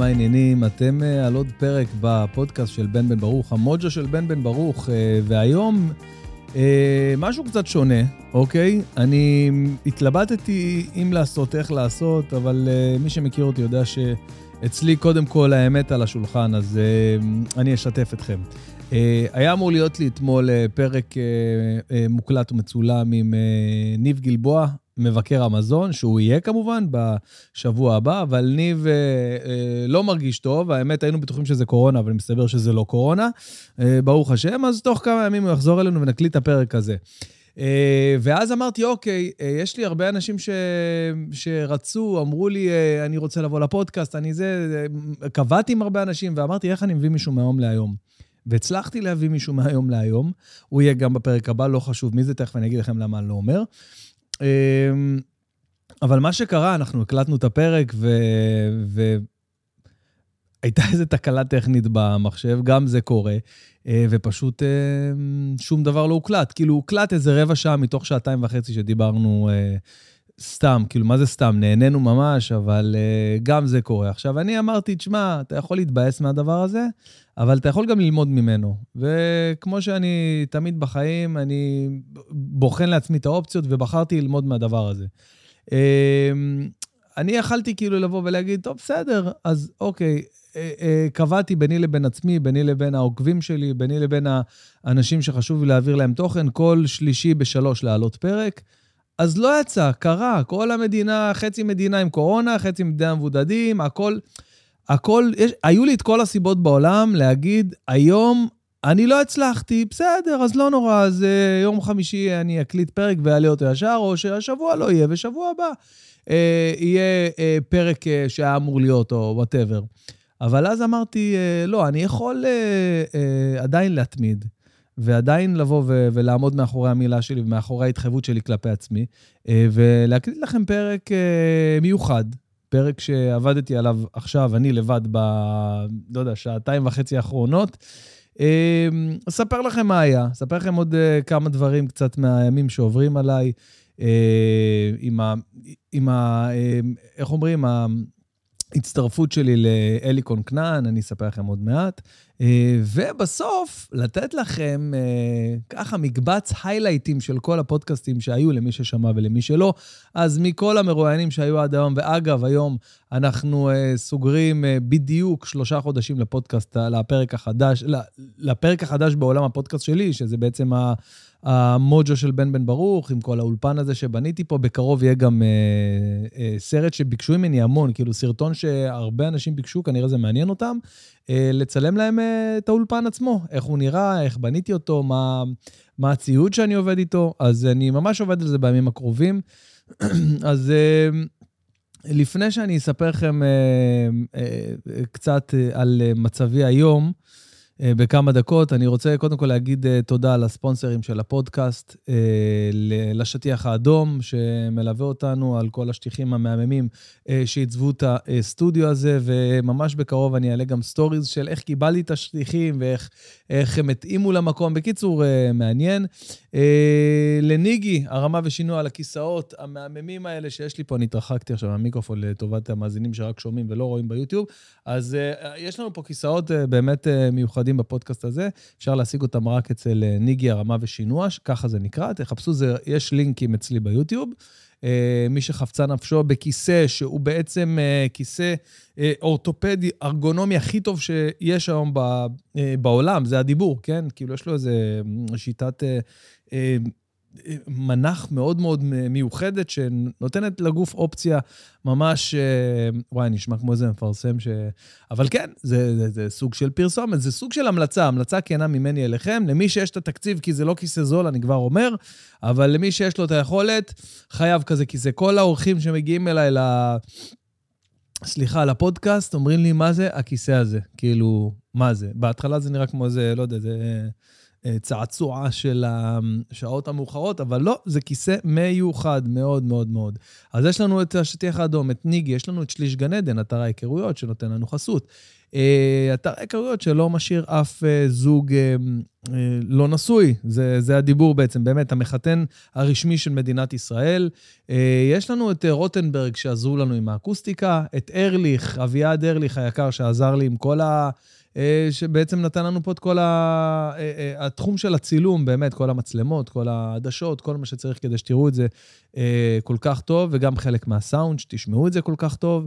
מה העניינים? אתם uh, על עוד פרק בפודקאסט של בן בן ברוך, המוג'ו של בן בן ברוך, uh, והיום uh, משהו קצת שונה, אוקיי? אני התלבטתי אם לעשות, איך לעשות, אבל מי שמכיר אותי יודע שאצלי קודם כל האמת על השולחן, אז אני אשתף אתכם. היה אמור להיות לי אתמול פרק מוקלט ומצולם עם ניב גלבוע, מבקר המזון, שהוא יהיה כמובן בשבוע הבא, אבל ניב אה, אה, לא מרגיש טוב, האמת היינו בטוחים שזה קורונה, אבל מסתבר שזה לא קורונה, אה, ברוך השם, אז תוך כמה ימים הוא יחזור אלינו ונקליט את הפרק הזה. אה, ואז אמרתי, אוקיי, אה, יש לי הרבה אנשים ש... שרצו, אמרו לי, אני רוצה לבוא לפודקאסט, אני זה, קבעתי עם הרבה אנשים, ואמרתי, איך אני מביא מישהו מהיום להיום? והצלחתי להביא מישהו מהיום להיום, הוא יהיה גם בפרק הבא, לא חשוב מי זה, תכף אני אגיד לכם למה אני לא אומר. אמ, אבל מה שקרה, אנחנו הקלטנו את הפרק, ו... ו... הייתה איזו תקלה טכנית במחשב, גם זה קורה, אה, ופשוט אמ, שום דבר לא הוקלט. כאילו, הוקלט איזה רבע שעה מתוך שעתיים וחצי שדיברנו אה, סתם, כאילו, מה זה סתם? נהנינו ממש, אבל uh, גם זה קורה. עכשיו, אני אמרתי, תשמע, אתה יכול להתבאס מהדבר הזה, אבל אתה יכול גם ללמוד ממנו. וכמו שאני תמיד בחיים, אני בוחן לעצמי את האופציות, ובחרתי ללמוד מהדבר הזה. Uh, אני יכלתי כאילו לבוא ולהגיד, טוב, בסדר, אז אוקיי, uh, uh, קבעתי ביני לבין עצמי, ביני לבין העוקבים שלי, ביני לבין האנשים שחשוב לי להעביר להם תוכן, כל שלישי בשלוש להעלות פרק. אז לא יצא, קרה. כל המדינה, חצי מדינה עם קורונה, חצי מדינה מבודדים, הכל, הכל, יש, היו לי את כל הסיבות בעולם להגיד, היום אני לא הצלחתי, בסדר, אז לא נורא, אז uh, יום חמישי אני אקליט פרק ואעלה אותו ישר, או שהשבוע לא יהיה, ושבוע הבא uh, יהיה uh, פרק uh, שהיה אמור להיות, או whatever. אבל אז אמרתי, uh, לא, אני יכול uh, uh, עדיין להתמיד. ועדיין לבוא ו- ולעמוד מאחורי המילה שלי ומאחורי ההתחייבות שלי כלפי עצמי, אה, ולהקליט לכם פרק אה, מיוחד, פרק שעבדתי עליו עכשיו, אני לבד ב... לא יודע, שעתיים וחצי האחרונות. אה, אספר לכם מה היה, אספר לכם עוד כמה דברים קצת מהימים שעוברים עליי, עם ה... עם ה... איך אומרים? ההצטרפות שלי לאליקון כנען, אני אספר לכם עוד מעט. אה, ובסוף, לתת לכם אה, ככה מקבץ היילייטים של כל הפודקאסטים שהיו למי ששמע ולמי שלא. אז מכל המרואיינים שהיו עד היום, ואגב, היום אנחנו אה, סוגרים בדיוק שלושה חודשים לפודקאסט, לפרק החדש, לפרק החדש בעולם הפודקאסט שלי, שזה בעצם ה... המוג'ו של בן בן ברוך, עם כל האולפן הזה שבניתי פה, בקרוב יהיה גם אה, אה, סרט שביקשו ממני המון, כאילו סרטון שהרבה אנשים ביקשו, כנראה זה מעניין אותם, לצלם להם אה, את האולפן עצמו, איך הוא נראה, איך בניתי אותו, מה, מה הציוד שאני עובד איתו, אז אני ממש עובד על זה בימים הקרובים. אז אה, לפני שאני אספר לכם אה, אה, קצת אה, על אה, מצבי היום, אה, בכמה דקות. אני רוצה קודם כל להגיד אה, תודה לספונסרים של הפודקאסט, אה, לשטיח האדום שמלווה אותנו, על כל השטיחים המהממים שעיצבו את הסטודיו הזה, וממש בקרוב אני אעלה גם stories של איך קיבלתי את השטיחים ואיך הם התאימו למקום. בקיצור, מעניין. לניגי, הרמה ושינוע על הכיסאות המהממים האלה שיש לי פה, אני התרחקתי עכשיו מהמיקרופון לטובת המאזינים שרק שומעים ולא רואים ביוטיוב. אז יש לנו פה כיסאות באמת מיוחדים. בפודקאסט הזה, אפשר להשיג אותם רק אצל אה, ניגי הרמה ושינוע, ככה זה נקרא, תחפשו, זה, יש לינקים אצלי ביוטיוב. Uh, מי שחפצה נפשו בכיסא, שהוא בעצם uh, כיסא uh, אורתופדי, ארגונומי הכי טוב שיש היום בעולם, זה הדיבור, כן? כאילו, יש לו איזה שיטת... מנח מאוד מאוד מיוחדת, שנותנת לגוף אופציה ממש, אה, וואי, נשמע כמו איזה מפרסם ש... אבל כן, זה, זה, זה סוג של פרסומת, זה סוג של המלצה, המלצה כנה ממני אליכם. למי שיש את התקציב, כי זה לא כיסא זול, אני כבר אומר, אבל למי שיש לו את היכולת, חייב כזה כיסא. כל האורחים שמגיעים אליי ל... סליחה, לפודקאסט, אומרים לי, מה זה הכיסא הזה? כאילו, מה זה? בהתחלה זה נראה כמו איזה, לא יודע, זה... אה, צעצוע של השעות המאוחרות, אבל לא, זה כיסא מיוחד מאוד מאוד מאוד. אז יש לנו את השטיח האדום, את ניגי, יש לנו את שליש גן עדן, אתר ההיכרויות, שנותן לנו חסות. אתר היכרויות שלא משאיר אף זוג לא נשוי, זה, זה הדיבור בעצם, באמת, המחתן הרשמי של מדינת ישראל. יש לנו את רוטנברג שעזרו לנו עם האקוסטיקה, את ארליך, אביעד ארליך היקר שעזר לי עם כל ה... אה, שבעצם נתן לנו פה את כל ה... אה, אה, התחום של הצילום, באמת, כל המצלמות, כל העדשות, כל מה שצריך כדי שתראו את זה כל כך טוב, וגם חלק מהסאונד, שתשמעו את זה כל כך טוב.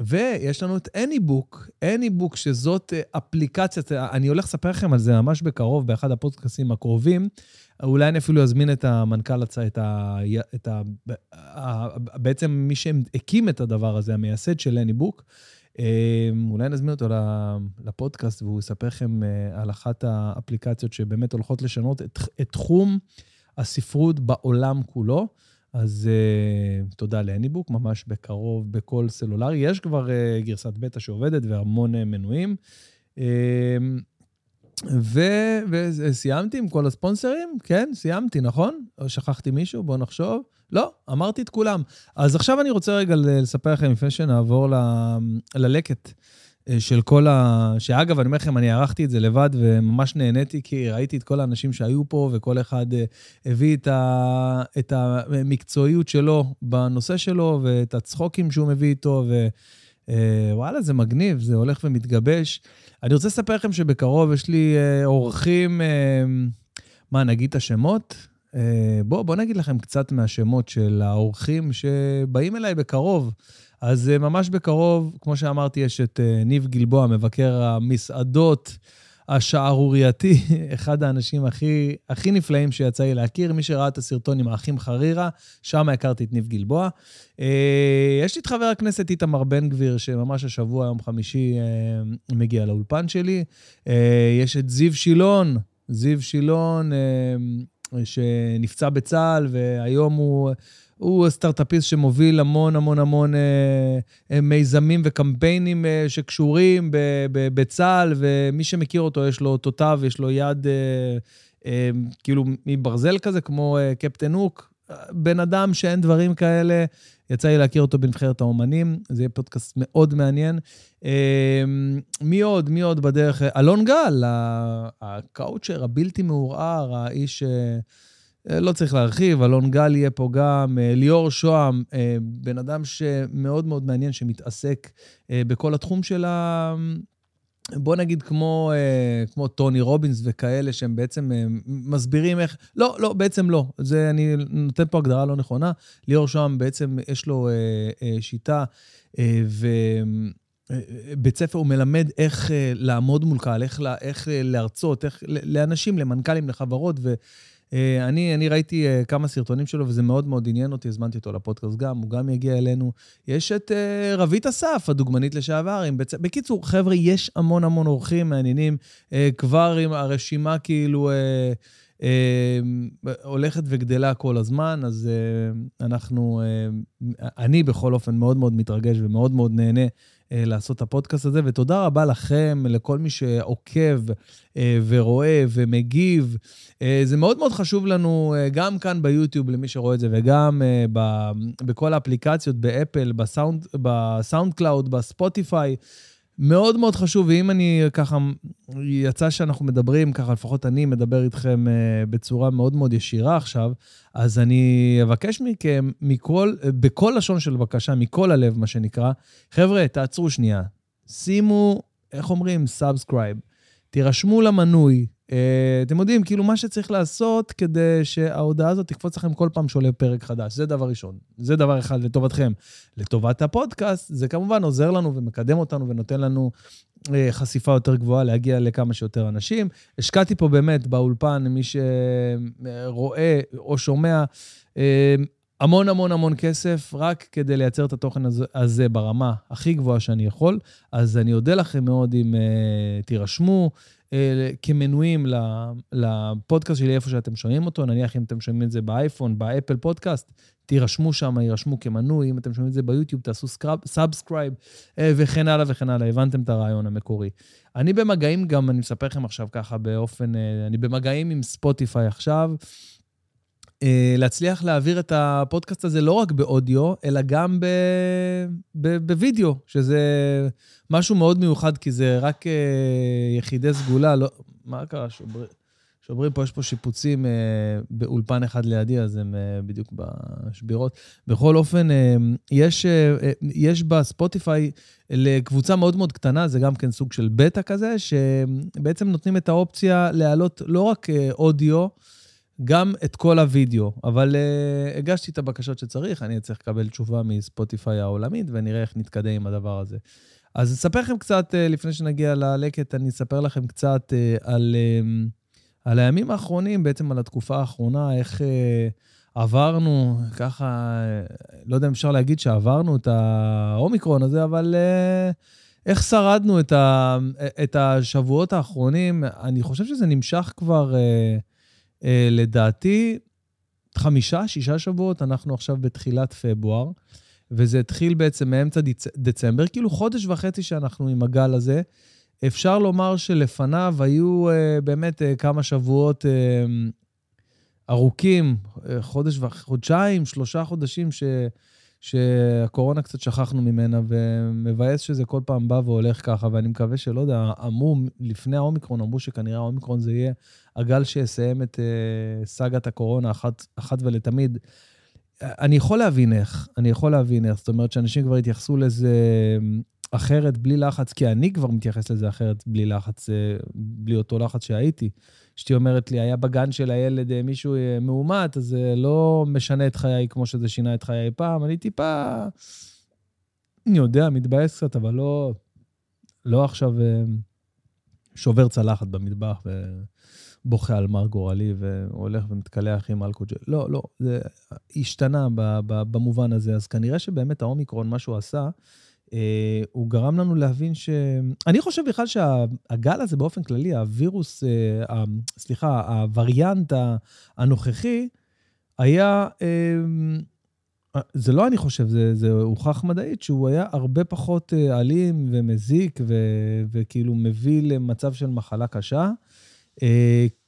ויש לנו את AnyBook, AnyBook, שזאת אפליקציה, אני הולך לספר לכם על זה ממש בקרוב, באחד הפודקאסים הקרובים. אולי אני אפילו אזמין את המנכ"ל, את ה... את ה... בעצם מי שהקים את הדבר הזה, המייסד של AnyBook. אמ, אולי נזמין אותו לפודקאסט והוא יספר לכם אה, על אחת האפליקציות שבאמת הולכות לשנות את, את תחום הספרות בעולם כולו. אז uh, תודה לאניבוק, ממש בקרוב בכל סלולרי. יש כבר uh, גרסת בטא שעובדת והמון uh, מנויים. Uh, וסיימתי עם כל הספונסרים? כן, סיימתי, נכון? או שכחתי מישהו? בואו נחשוב. לא, אמרתי את כולם. אז עכשיו אני רוצה רגע לספר לכם, לפני שנעבור ל... ללקט אה, של כל ה... שאגב, אני אומר לכם, אני ערכתי את זה לבד וממש נהניתי, כי ראיתי את כל האנשים שהיו פה, וכל אחד אה, הביא את, ה... את המקצועיות שלו בנושא שלו, ואת הצחוקים שהוא מביא איתו, ווואלה, אה, זה מגניב, זה הולך ומתגבש. אני רוצה לספר לכם שבקרוב יש לי אורחים, מה, נגיד את השמות? אה, בואו בוא נגיד לכם קצת מהשמות של האורחים שבאים אליי בקרוב. אז אה, ממש בקרוב, כמו שאמרתי, יש את אה, ניב גלבוע, מבקר המסעדות השערורייתי, אחד האנשים הכי, הכי נפלאים שיצא לי להכיר. מי שראה את הסרטון עם האחים חרירה, שם הכרתי את ניב גלבוע. יש לי את חבר הכנסת איתמר בן גביר, שממש השבוע, יום חמישי, מגיע לאולפן שלי. יש את זיו שילון, זיו שילון, שנפצע בצה"ל, והיום הוא, הוא סטארט-אפיסט שמוביל המון המון המון אה, אה, מיזמים וקמפיינים אה, שקשורים ב, ב, בצה"ל, ומי שמכיר אותו, יש לו תותב, יש לו יד אה, אה, כאילו מברזל כזה, כמו אה, קפטן הוק. בן אדם שאין דברים כאלה. יצא לי להכיר אותו בנבחרת האומנים, זה יהיה פודקאסט מאוד מעניין. אמ, מי עוד? מי עוד בדרך? אלון גל, הקאוצ'ר הבלתי מעורער, האיש... אה, לא צריך להרחיב, אלון גל יהיה פה גם, אה, ליאור שוהם, אה, בן אדם שמאוד מאוד מעניין, שמתעסק בכל התחום של ה... בוא נגיד כמו, אה, כמו טוני רובינס וכאלה, שהם בעצם אה, מסבירים איך... לא, לא, בעצם לא. זה, אני נותן פה הגדרה לא נכונה. ליאור שוהם בעצם יש לו אה, שיטה, ובית ספר הוא מלמד איך לעמוד מול קהל, איך, איך אה, להרצות, איך לאנשים, למנכ"לים, לחברות, ו... אה, אני, אני ראיתי אה, כמה סרטונים שלו, וזה מאוד מאוד עניין אותי, הזמנתי אותו לפודקאסט גם, הוא גם יגיע אלינו. יש את uh, רבית אסף, הדוגמנית לשעבר. בצ... בקיצור, חבר'ה, יש המון המון אורחים מעניינים, כבר עם הרשימה כאילו... Uh, uh, הולכת וגדלה כל הזמן, אז uh, אנחנו, uh, אני בכל אופן מאוד מאוד מתרגש ומאוד מאוד נהנה אה, לעשות את הפודקאסט הזה, ותודה רבה לכם, לכל מי שעוקב אה, ורואה ומגיב. אה, זה מאוד מאוד חשוב לנו, גם כאן ביוטיוב, למי שרואה את זה, וגם בכל האפליקציות, באפל, בסאונד, בסאונד קלאוד, בספוטיפיי. מאוד מאוד חשוב, ואם אני ככה, יצא שאנחנו מדברים, ככה לפחות אני מדבר איתכם uh, בצורה מאוד מאוד ישירה עכשיו, אז אני אבקש מכם, מכל, בכל לשון של בקשה, מכל הלב, מה שנקרא, חבר'ה, תעצרו שנייה, שימו, איך אומרים, subscribe, תירשמו למנוי, אה, אתם יודעים, כאילו, מה שצריך לעשות כדי שההודעה הזאת תקפוץ לכם כל פעם שעולה פרק חדש. זה דבר ראשון. זה דבר אחד לטובתכם. לטובת הפודקאסט, זה כמובן עוזר לנו ומקדם אותנו ונותן לנו אה, חשיפה יותר גבוהה, להגיע לכמה שיותר אנשים. השקעתי פה באמת באולפן, מי שרואה או שומע, אה, המון המון המון כסף, רק כדי לייצר את התוכן הזה ברמה הכי גבוהה שאני יכול. אז אני אודה לכם מאוד אם uh, תירשמו. אה, כמנויים לפודקאסט שלי, איפה שאתם שומעים אותו. נניח אם אתם שומעים את זה באייפון, באפל פודקאסט, תירשמו שם, יירשמו כמנוי. אם אתם שומעים את זה ביוטיוב, תעשו subscribe, אה, וכן הלאה וכן הלאה. הבנתם את הרעיון המקורי. אני במגעים גם, אני מספר לכם עכשיו ככה באופן, אה, אני במגעים עם ספוטיפיי עכשיו. אה, להצליח להעביר את הפודקאסט הזה לא רק באודיו, אלא גם ב, ב, בווידאו, שזה משהו מאוד מיוחד, כי זה רק אה, יחידי סגולה. לא, מה קרה? שוברים, שוברים פה, יש פה שיפוצים אה, באולפן אחד לידי, אז הם בדיוק בשבירות. בכל אופן, יש, יש בספוטיפיי לקבוצה מאוד מאוד קטנה, זה גם כן סוג של בטא כזה, שבעצם נותנים את האופציה להעלות לא רק אודיו, גם את כל הוידאו, אבל uh, הגשתי את הבקשות שצריך, אני צריך לקבל תשובה מספוטיפיי העולמית, ונראה איך נתקדם עם הדבר הזה. אז אספר לכם קצת, uh, לפני שנגיע ללקט, אני אספר לכם קצת uh, על, uh, על הימים האחרונים, בעצם על התקופה האחרונה, איך uh, עברנו, ככה, uh, לא יודע אם אפשר להגיד שעברנו את האומיקרון הזה, אבל uh, איך שרדנו את, ה, את השבועות האחרונים. אני חושב שזה נמשך כבר... Uh, לדעתי, חמישה, שישה שבועות, אנחנו עכשיו בתחילת פברואר, וזה התחיל בעצם מאמצע דצ... דצמבר, כאילו חודש וחצי שאנחנו עם הגל הזה. אפשר לומר שלפניו היו uh, באמת uh, כמה שבועות uh, ארוכים, uh, חודש וחודשיים, שלושה חודשים, ש... שהקורונה קצת שכחנו ממנה, ומבאס שזה כל פעם בא והולך ככה, ואני מקווה שלא יודע, אמרו, לפני האומיקרון, אמרו שכנראה האומיקרון זה יהיה הגל שיסיים את uh, סאגת הקורונה אחת, אחת ולתמיד. אני יכול להבין איך, אני יכול להבין איך. זאת אומרת שאנשים כבר התייחסו לזה אחרת, בלי לחץ, כי אני כבר מתייחס לזה אחרת, בלי לחץ, אה, בלי אותו לחץ שהייתי. אשתי אומרת לי, היה בגן של הילד אה, מישהו אה, מאומת, אז זה לא משנה את חיי כמו שזה שינה את חיי פעם. אני טיפה, אני יודע, מתבאס קצת, אבל לא, לא עכשיו שובר צלחת במטבח ובוכה על מר גורלי והולך ומתקלח עם אלכוג'ל. לא, לא, זה השתנה במובן הזה. אז כנראה שבאמת האומיקרון, מה שהוא עשה, אה, הוא גרם לנו להבין ש... אני חושב בכלל שהגל הזה באופן כללי, הווירוס, אה, סליחה, הווריאנט הנוכחי, היה... אה, זה לא אני חושב, זה, זה הוכח מדעית שהוא היה הרבה פחות אלים ומזיק ו, וכאילו מביא למצב של מחלה קשה.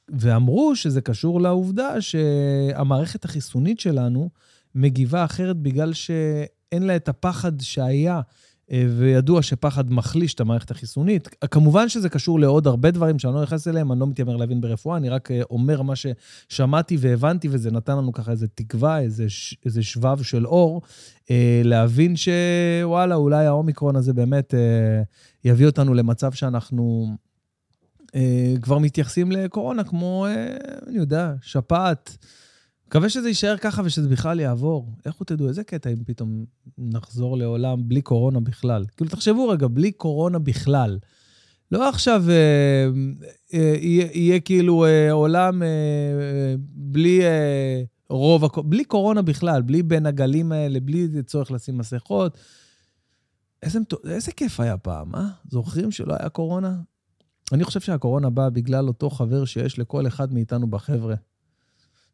ואמרו שזה קשור לעובדה שהמערכת החיסונית שלנו מגיבה אחרת בגלל שאין לה את הפחד שהיה אה, וידוע שפחד מחליש את המערכת החיסונית. כמובן שזה קשור לעוד הרבה דברים שאני לא נכנס אליהם, אני לא מתיימר להבין ברפואה, אני רק אה, אומר מה ששמעתי והבנתי, וזה נתן לנו ככה איזה תקווה, איזה, איזה שבב של אור, אה, להבין שוואלה, אולי האומיקרון הזה באמת יביא אותנו למצב שאנחנו כבר מתייחסים לקורונה כמו, אני יודע, שפעת. מקווה שזה יישאר ככה ושזה בכלל יעבור. איך הוא תדעו, איזה קטע אם פתאום נחזור לעולם בלי קורונה בכלל? כאילו, תחשבו רגע, בלי קורונה בכלל. לא עכשיו אה, אה, יהיה, יהיה כאילו אה, עולם אה, בלי אה, רוב, בלי קורונה בכלל, בלי בין הגלים האלה, בלי צורך לשים מסכות. איזה, איזה כיף היה פעם, אה? זוכרים שלא היה קורונה? אני חושב שהקורונה באה בגלל אותו חבר שיש לכל אחד מאיתנו בחבר'ה.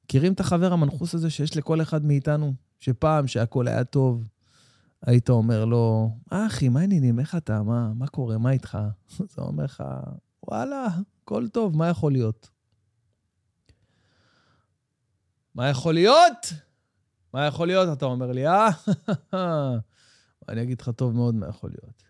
מכירים את החבר המנחוס הזה שיש לכל אחד מאיתנו, שפעם, שהכול היה טוב, היית אומר לו, אה, אחי, מה העניינים? איך אתה? מה, מה קורה? מה איתך? אז הוא אומר לך, וואלה, הכל טוב, מה יכול להיות? מה יכול להיות? מה יכול להיות? אתה אומר לי, אה? אני אגיד לך טוב מאוד מה יכול להיות.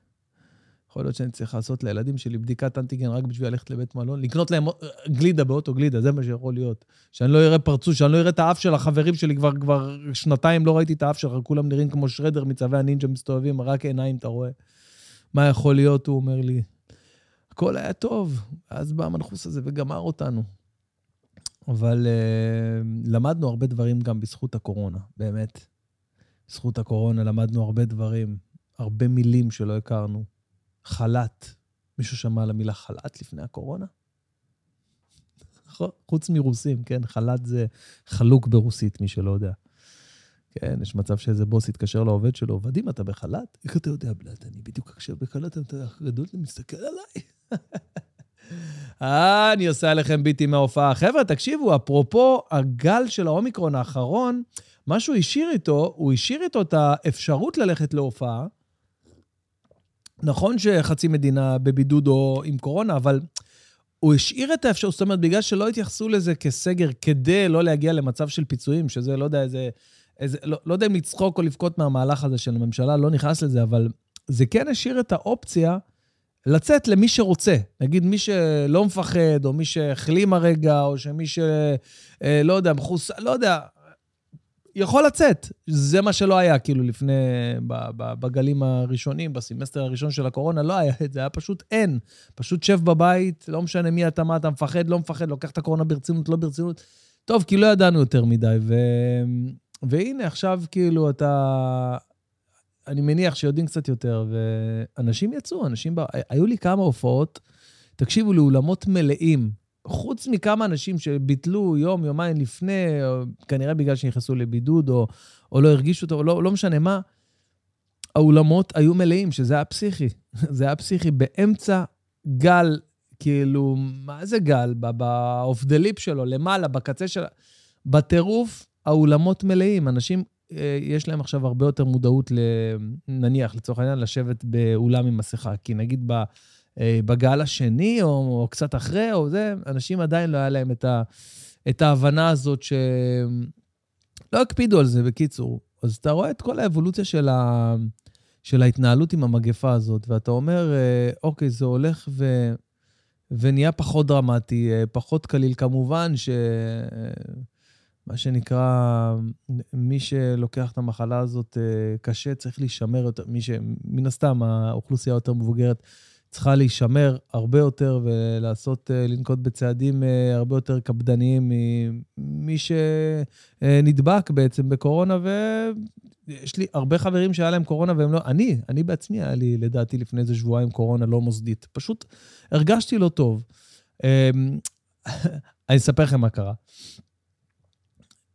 יכול להיות שאני צריך לעשות לילדים שלי בדיקת אנטיגן רק בשביל ללכת לבית מלון, לקנות להם גלידה באוטו גלידה, זה מה שיכול להיות. שאני לא אראה פרצוף, שאני לא אראה את האף של החברים שלי, כבר, כבר שנתיים לא ראיתי את האף שלך, כולם נראים כמו שרדר מצווי הנינג'ה מסתובבים, רק עיניים אתה רואה. מה יכול להיות, הוא אומר לי. הכל היה טוב, אז בא המנחוס הזה וגמר אותנו. אבל uh, למדנו הרבה דברים גם בזכות הקורונה, באמת. בזכות הקורונה למדנו הרבה דברים, הרבה מילים שלא הכרנו. חל"ת. מישהו שמע על המילה חל"ת לפני הקורונה? חוץ מרוסים, כן? חל"ת זה חלוק ברוסית, מי שלא יודע. כן, יש מצב שאיזה בוס יתקשר לעובד שלו, ודים, אתה בחל"ת? איך אתה יודע, בלאט, אני בדיוק עכשיו בחל"ת, אתה גדול, אתה מסתכל עליי. אה, אני עושה עליכם ביטים מההופעה. חבר'ה, תקשיבו, אפרופו הגל של האומיקרון האחרון, מה שהוא השאיר איתו, הוא השאיר איתו את האפשרות ללכת להופעה, נכון שחצי מדינה בבידוד או עם קורונה, אבל הוא השאיר את האפשרות, זאת אומרת, בגלל שלא התייחסו לזה כסגר כדי לא להגיע למצב של פיצויים, שזה, לא יודע, איזה... איזה לא, לא יודע אם לצחוק או לבכות מהמהלך הזה של הממשלה, לא נכנס לזה, אבל זה כן השאיר את האופציה לצאת למי שרוצה. נגיד, מי שלא מפחד, או מי שהחלים הרגע, או שמי ש... אה, יודע, מחוס... לא יודע, יכול לצאת. זה מה שלא היה, כאילו, לפני, בגלים הראשונים, בסמסטר הראשון של הקורונה, לא היה את זה, היה פשוט אין. פשוט שב בבית, לא משנה מי אתה, מה אתה מפחד, לא מפחד, לוקח את הקורונה ברצינות, לא ברצינות. טוב, כי לא ידענו יותר מדי, ו... והנה, עכשיו כאילו אתה... אני מניח שיודעים קצת יותר, ואנשים יצאו, אנשים... היו לי כמה הופעות, תקשיבו, לאולמות מלאים. חוץ מכמה אנשים שביטלו יום, יומיים לפני, או כנראה בגלל שנכנסו לבידוד, או, או לא הרגישו אותו, לא, לא משנה מה, האולמות היו מלאים, שזה היה פסיכי. זה היה פסיכי באמצע גל, כאילו, מה זה גל? באוף דה ליפ שלו, למעלה, בקצה של... בטירוף, האולמות מלאים. אנשים, אה, יש להם עכשיו הרבה יותר מודעות, נניח, לצורך העניין, לשבת באולם עם מסכה. כי נגיד ב... אה, בגל השני, או, או קצת אחרי, או זה, אנשים עדיין לא היה להם את, ה, את ההבנה הזאת ש... לא הקפידו על זה, בקיצור. אז אתה רואה את כל האבולוציה של, ה, של ההתנהלות עם המגפה הזאת, ואתה אומר, אה, אוקיי, זה הולך ו, ונהיה פחות דרמטי, אה, פחות קליל. כמובן ש... מה שנקרא, מי שלוקח את המחלה הזאת קשה, צריך להישמר יותר, מי ש... מן הסתם, האוכלוסייה יותר מבוגרת צריכה להישמר הרבה יותר ולעשות, אה, לנקוט בצעדים אה, הרבה יותר קפדניים ממי שנדבק בעצם בקורונה, ויש לי הרבה חברים שהיה להם קורונה והם לא... אני, אני בעצמי היה לי, לדעתי, לפני איזה שבועיים קורונה לא מוסדית. פשוט הרגשתי לא טוב. אמ, אני אספר לכם מה קרה.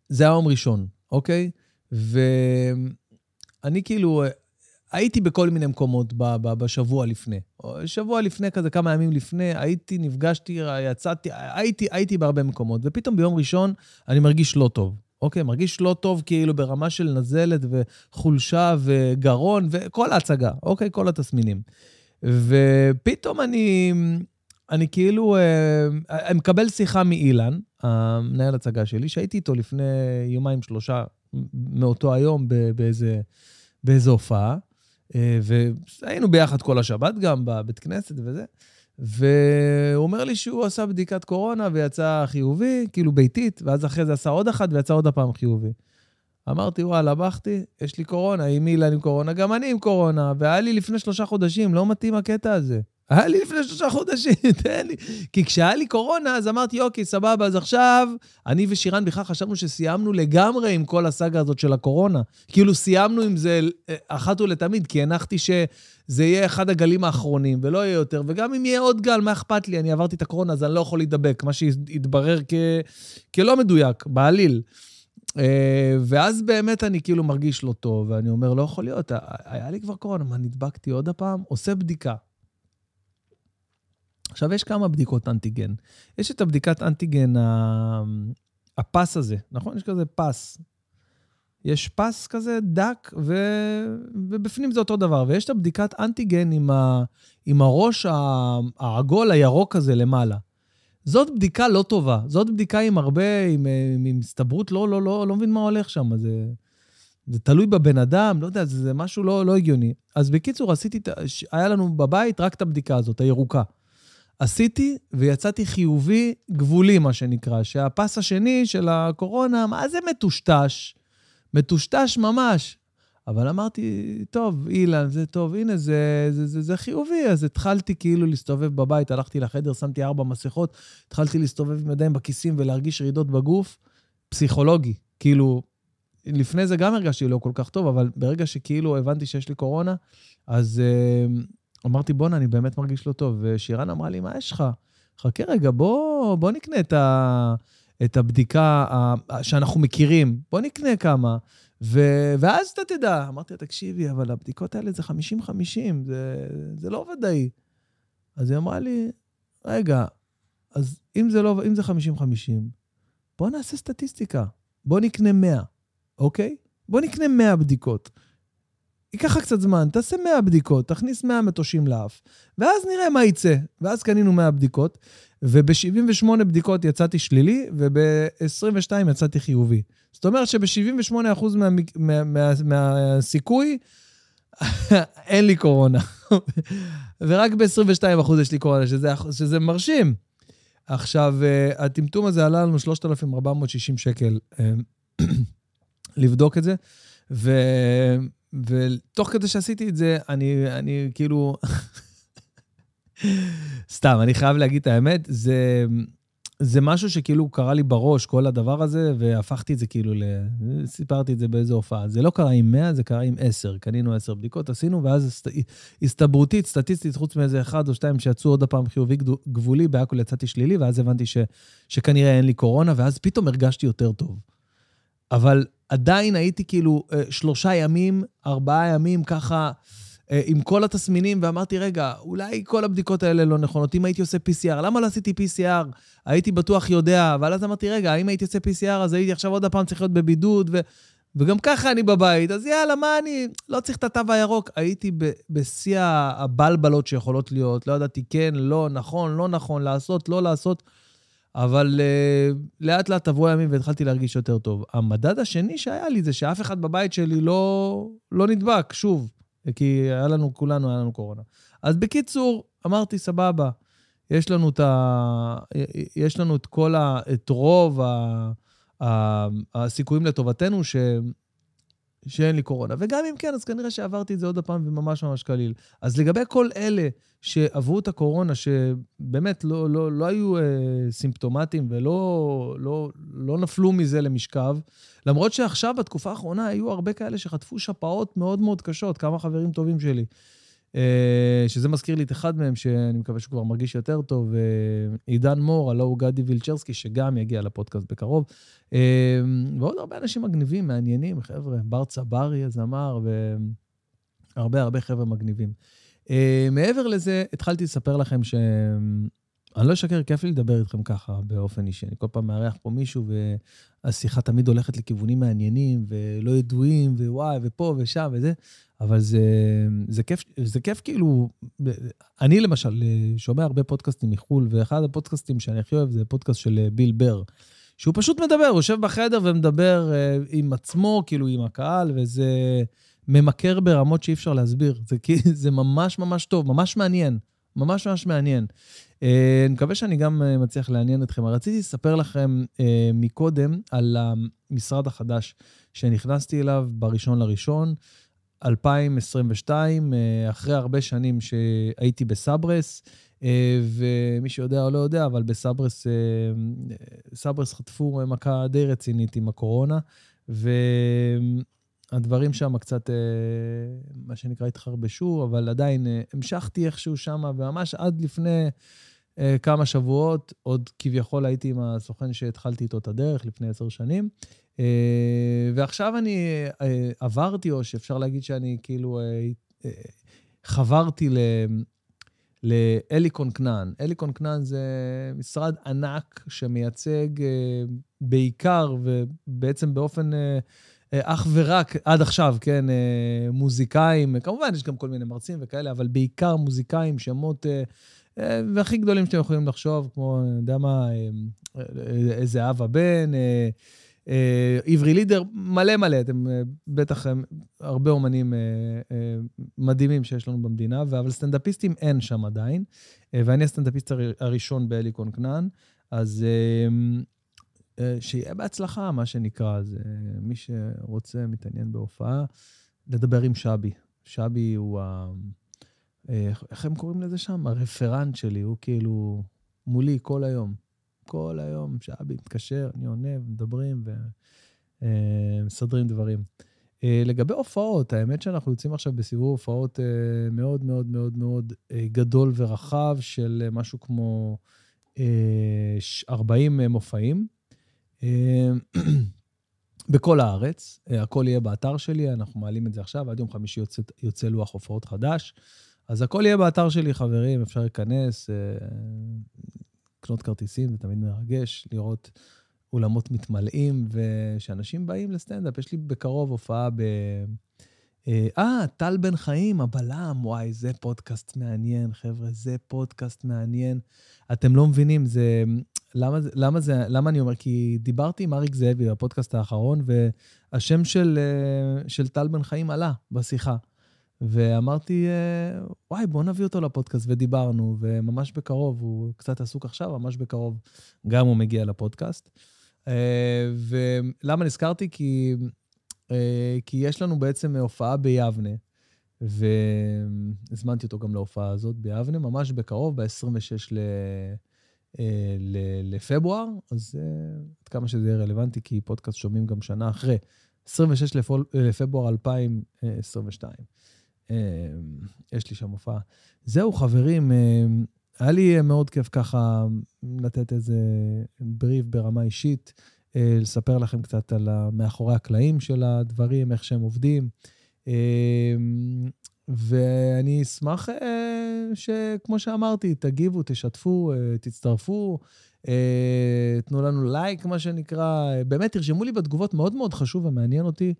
זה היה יום ראשון, אוקיי? ואני כאילו, הייתי בכל מיני מקומות ב, ב, בשבוע לפני. שבוע לפני, כזה כמה ימים לפני, הייתי, נפגשתי, יצאתי, הייתי, הייתי בהרבה מקומות, ופתאום ביום ראשון אני מרגיש לא טוב. אוקיי, מרגיש לא טוב כאילו ברמה של נזלת וחולשה וגרון וכל ההצגה, אוקיי? כל התסמינים. ופתאום אני, אני כאילו, אה, אני מקבל שיחה מאילן, המנהל הצגה שלי, שהייתי איתו לפני יומיים, שלושה, מאותו היום באיזה, באיזה הופעה. אה, והיינו ביחד כל השבת גם בבית כנסת וזה. והוא אומר לי שהוא עשה בדיקת קורונה ויצא חיובי, כאילו ביתית, ואז אחרי זה עשה עוד אחת ויצא עוד הפעם חיובי. אמרתי, וואלה, בכתי, יש לי קורונה, עם אילן עם קורונה, גם אני עם קורונה, והיה לי לפני שלושה חודשים, לא מתאים הקטע הזה. היה לי לפני שלושה חודשים, תן לי. כי כשהיה לי קורונה, אז אמרתי, אוקיי, סבבה, אז עכשיו, אני ושירן בכלל חשבנו שסיימנו לגמרי עם כל הסאגה הזאת של הקורונה. כאילו, סיימנו עם זה אה, אחת ולתמיד, כי הנחתי שזה יהיה אחד הגלים האחרונים, ולא יהיה יותר. וגם אם יהיה עוד גל, מה אכפת לי? אני עברתי את הקורונה, אז אני לא יכול להידבק, מה שהתברר כ... כלא מדויק, בעליל. אה, ואז באמת אני כאילו מרגיש לא טוב, ואני אומר, לא יכול להיות, היה לי כבר קורונה, מה, נדבקתי עוד הפעם? עושה בדיקה. עכשיו, יש כמה בדיקות אנטיגן. יש את הבדיקת אנטיגן, הפס הזה, נכון? יש כזה פס. יש פס כזה דק, ו... ובפנים זה אותו דבר. ויש את הבדיקת אנטיגן עם, ה... עם הראש העגול הירוק הזה למעלה. זאת בדיקה לא טובה. זאת בדיקה עם הרבה, עם, עם הסתברות לא, לא, לא, לא מבין מה הולך שם. זה, זה תלוי בבן אדם, לא יודע, זה, זה משהו לא, לא הגיוני. אז בקיצור, עשיתי, היה לנו בבית רק את הבדיקה הזאת, הירוקה. עשיתי ויצאתי חיובי גבולי, מה שנקרא, שהפס השני של הקורונה, מה זה מטושטש? מטושטש ממש. אבל אמרתי, טוב, אילן, זה טוב, הנה, זה, זה, זה, זה חיובי. אז התחלתי כאילו להסתובב בבית, הלכתי לחדר, שמתי ארבע מסכות, התחלתי להסתובב עם ידיים בכיסים ולהרגיש רעידות בגוף. פסיכולוגי. כאילו, לפני זה גם הרגשתי לא כל כך טוב, אבל ברגע שכאילו הבנתי שיש לי קורונה, אז uh, אמרתי, בואנה, אני באמת מרגיש לא טוב. ושירן אמרה לי, מה יש לך? חכה רגע, בוא, בוא נקנה את, ה, את הבדיקה שאנחנו מכירים. בוא נקנה כמה. ו, ואז אתה תדע. אמרתי לה, תקשיבי, אבל הבדיקות האלה זה 50-50, זה, זה לא ודאי. אז היא אמרה לי, רגע, אז אם זה, לא, אם זה 50-50, בוא נעשה סטטיסטיקה. בוא נקנה 100, אוקיי? בוא נקנה 100 בדיקות. ייקח לך קצת זמן, תעשה 100 בדיקות, תכניס 100 מטושים לאף, ואז נראה מה יצא. ואז קנינו 100 בדיקות, וב-78 בדיקות יצאתי שלילי, וב-22 יצאתי חיובי. זאת אומרת שב-78% מה, מה, מהסיכוי, אין לי קורונה. ורק ב-22% יש לי קורונה, שזה, שזה מרשים. עכשיו, אה, הטמטום הזה עלה לנו 3,460 שקל אה, לבדוק את זה, ו... ותוך כדי שעשיתי את זה, אני, אני כאילו... סתם, אני חייב להגיד את האמת, זה, זה משהו שכאילו קרה לי בראש, כל הדבר הזה, והפכתי את זה כאילו ל... סיפרתי את זה באיזו הופעה. זה לא קרה עם 100, זה קרה עם 10. קנינו 10 בדיקות, עשינו, ואז הסתברותית, סטטיסטית, חוץ מאיזה אחד או שתיים שיצאו עוד פעם חיובי גבולי, בהכל יצאתי שלילי, ואז הבנתי ש, שכנראה אין לי קורונה, ואז פתאום הרגשתי יותר טוב. אבל עדיין הייתי כאילו אה, שלושה ימים, ארבעה ימים ככה, אה, עם כל התסמינים, ואמרתי, רגע, אולי כל הבדיקות האלה לא נכונות. אם הייתי עושה PCR, למה לא עשיתי PCR? הייתי בטוח יודע, אבל אז אמרתי, רגע, אם הייתי עושה PCR, אז הייתי עכשיו עוד פעם צריך להיות בבידוד, ו... וגם ככה אני בבית, אז יאללה, מה אני... לא צריך את התו הירוק. הייתי בשיא הבלבלות שיכולות להיות, לא ידעתי כן, לא, נכון, לא נכון, לעשות, לא לעשות. אבל uh, לאט לאט עברו הימים והתחלתי להרגיש יותר טוב. המדד השני שהיה לי זה שאף אחד בבית שלי לא, לא נדבק, שוב, כי היה לנו, כולנו, היה לנו קורונה. אז בקיצור, אמרתי, סבבה, יש לנו את, ה, יש לנו את כל ה... את רוב ה, הסיכויים לטובתנו, ש... שאין לי קורונה. וגם אם כן, אז כנראה שעברתי את זה עוד פעם וממש ממש קליל. אז לגבי כל אלה שעברו את הקורונה, שבאמת לא, לא, לא היו אה, סימפטומטיים ולא לא, לא נפלו מזה למשכב, למרות שעכשיו, בתקופה האחרונה, היו הרבה כאלה שחטפו שפעות מאוד מאוד קשות, כמה חברים טובים שלי. אה, שזה מזכיר לי את אחד מהם, שאני מקווה שהוא כבר מרגיש יותר טוב, אה, עידן מור, הלו הוא גדי וילצ'רסקי, שגם יגיע לפודקאסט בקרוב. אה, ועוד הרבה אנשים מגניבים, מעניינים, חבר'ה, בר צברי, הזמר, והרבה הרבה חבר'ה מגניבים. מעבר לזה, התחלתי לספר לכם ש... אני לא אשקר, כיף לי לדבר איתכם ככה באופן אישי. אני כל פעם מארח פה מישהו, והשיחה תמיד הולכת לכיוונים מעניינים, ולא ידועים, ווואי, ופה ושם וזה, אבל זה, זה, כיף, זה כיף כאילו, אני למשל שומע הרבה פודקאסטים מחו"ל, ואחד הפודקאסטים שאני הכי אוהב זה פודקאסט של ביל בר, שהוא פשוט מדבר, הוא יושב בחדר ומדבר אה, עם עצמו, כאילו עם הקהל, וזה ממכר ברמות שאי אפשר להסביר. זה, זה ממש ממש טוב, ממש מעניין. ממש ממש מעניין. אה, אני מקווה שאני גם אה, מצליח לעניין אתכם. רציתי לספר לכם אה, מקודם על המשרד החדש שנכנסתי אליו בראשון לראשון, 2022, אחרי הרבה שנים שהייתי בסברס, ומי שיודע או לא יודע, אבל בסברס, סברס חטפו מכה די רצינית עם הקורונה, ו... הדברים שם קצת, אה, מה שנקרא, התחרבשו, אבל עדיין אה, המשכתי איכשהו שם, וממש עד לפני אה, כמה שבועות, עוד כביכול הייתי עם הסוכן שהתחלתי איתו את הדרך לפני עשר שנים. ועכשיו אני עברתי, או שאפשר להגיד שאני כאילו חברתי ל... לאליקון כנען. אליקון כנען זה משרד ענק שמייצג בעיקר ובעצם באופן אך ורק עד עכשיו, כן, אה, מוזיקאים, כמובן יש גם כל מיני מרצים וכאלה, אבל בעיקר מוזיקאים, שמות אה, והכי גדולים שאתם יכולים לחשוב, כמו, אני יודע מה, איזה אבא בן, עברי לידר, מלא מלא, אתם בטח הרבה אומנים מדהימים שיש לנו במדינה, אבל סטנדאפיסטים אין שם עדיין, ואני הסטנדאפיסט הראשון באליקון כנען, אז אה, שיהיה בהצלחה, מה שנקרא. זה מי שרוצה, מתעניין בהופעה, לדבר עם שבי. שבי הוא ה... אה, איך הם קוראים לזה שם? הרפרנט שלי, הוא כאילו מולי כל היום. כל היום שבי מתקשר, אני עונה, ומדברים ומסדרים אה, דברים. לגבי הופעות, האמת שאנחנו יוצאים עכשיו בסיבוב הופעות מאוד מאוד מאוד מאוד גדול ורחב של משהו כמו 40 מופעים. אה, בכל הארץ, אה, הכל יהיה באתר שלי, אנחנו מעלים את זה עכשיו, עד יום חמישי יוצא, יוצא לוח הופעות חדש. אז הכל יהיה באתר שלי, חברים, אפשר להיכנס, אה, לקנות כרטיסים, זה תמיד מרגש, לראות אולמות מתמלאים, ושאנשים באים לסטנדאפ. יש לי בקרוב הופעה ב... אה, טל בן חיים, הבלם, וואי, זה פודקאסט מעניין, חבר'ה, זה פודקאסט מעניין. אתם לא מבינים, זה... למה, למה, זה, למה אני אומר? כי דיברתי עם אריק זאבי בפודקאסט האחרון, והשם של, אה, של טל בן חיים עלה בשיחה. ואמרתי, אה, וואי, בוא נביא אותו לפודקאסט, ודיברנו, וממש בקרוב, הוא קצת עסוק עכשיו, ממש בקרוב גם הוא מגיע לפודקאסט. אה, ולמה נזכרתי? כי, כי יש לנו בעצם הופעה ביבנה, והזמנתי אותו גם להופעה הזאת ביבנה, ממש בקרוב, ב-26 ל... אה, לפברואר, אז אה, עד כמה שזה יהיה רלוונטי, כי פודקאסט שומעים גם שנה אחרי, 26 לפברואר 2022. אה, יש לי שם הופעה. זהו, חברים, היה לי מאוד כיף ככה לתת איזה בריף ברמה אישית, לספר לכם קצת על מאחורי הקלעים של הדברים, איך שהם עובדים. ואני אשמח אה, שכמו שאמרתי, תגיבו, תשתפו, אה, תצטרפו, אה, תנו לנו לייק, מה שנקרא. באמת, תרשמו לי בתגובות, מאוד מאוד חשוב ומעניין אותי,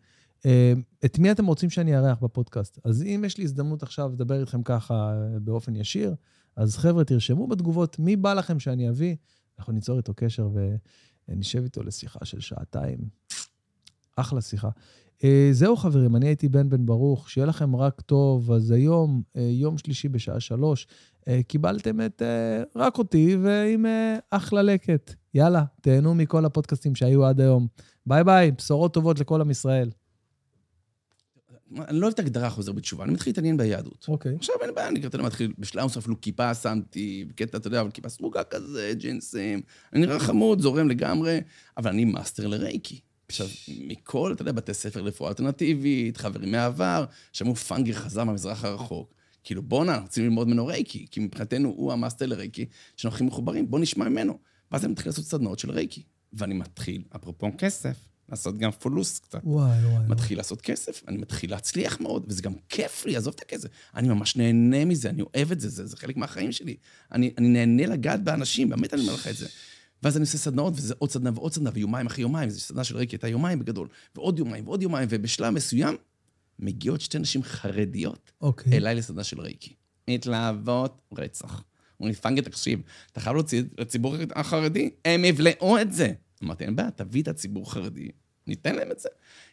את מי אתם רוצים שאני אארח בפודקאסט. אז אם יש לי הזדמנות עכשיו לדבר איתכם ככה באופן ישיר, אז חבר'ה, תרשמו בתגובות מי בא לכם שאני אביא, אנחנו ניצור איתו קשר ונשב איתו לשיחה של שעתיים. אחלה שיחה. אה, זהו חברים, אני הייתי בן בן ברוך, שיהיה לכם רק טוב. אז היום, אה, יום שלישי בשעה שלוש, אה, קיבלתם את רק אותי ועם אחלה לקט. יאללה, תהנו מכל הפודקאסטים שהיו עד היום. ביי ביי, בשורות טובות לכל עם ישראל. אני לא אוהב את ההגדרה חוזר בתשובה, אני מתחיל להתעניין ביהדות. אוקיי. עכשיו אין בעיה, אני כתוב מתחיל, בשלב מסוים אפילו כיפה שמתי, בקטע, אתה יודע, אבל כיפה סרוגה כזה, ג'ינסים, אני נראה חמוד, זורם לגמרי, אבל אני מאסטר לרייקי. עכשיו, מכל, אתה יודע, בתי ספר לרפואה אלטרנטיבית, חברים מהעבר, שמעו פאנגר חזר מהמזרח הרחוק. כאילו, בואנה, אנחנו רוצים ללמוד ממנו רייקי, כי מבחינתנו הוא המאסטר לרייקי, שאנחנו הכי מחוברים, בוא נשמע ממנו. ואז אני מתחיל לעשות סדנאות של רייקי. ואני מתחיל, אפרופו כסף, לעשות גם פולוס קצת. וואי, וואי. מתחיל וואי. לעשות כסף, אני מתחיל להצליח מאוד, וזה גם כיף לי, עזוב את הכסף. אני ממש נהנה מזה, אני אוהב את זה, זה, זה חלק מהחיים שלי. אני, אני נהנה לגעת באנשים, באמת אני אומר לך את זה. ואז אני עושה סדנאות, וזה עוד סדנה ועוד סדנה, ויומיים אחרי יומיים, זו סדנה של ריקי הייתה יומיים בגדול, ועוד יומיים ועוד יומיים, ובשלב מסוים מגיעות שתי נשים חרדיות okay. אוקיי. אליי לסדנה של ריקי. מתלהבות רצח. אומרים לי, פאנגי, תקשיב, אתה חייב להוציא לציבור החרדי, הם יבלעו את זה. אמרתי, אין בעיה, תביא את הציבור החרדי, ניתן להם את זה.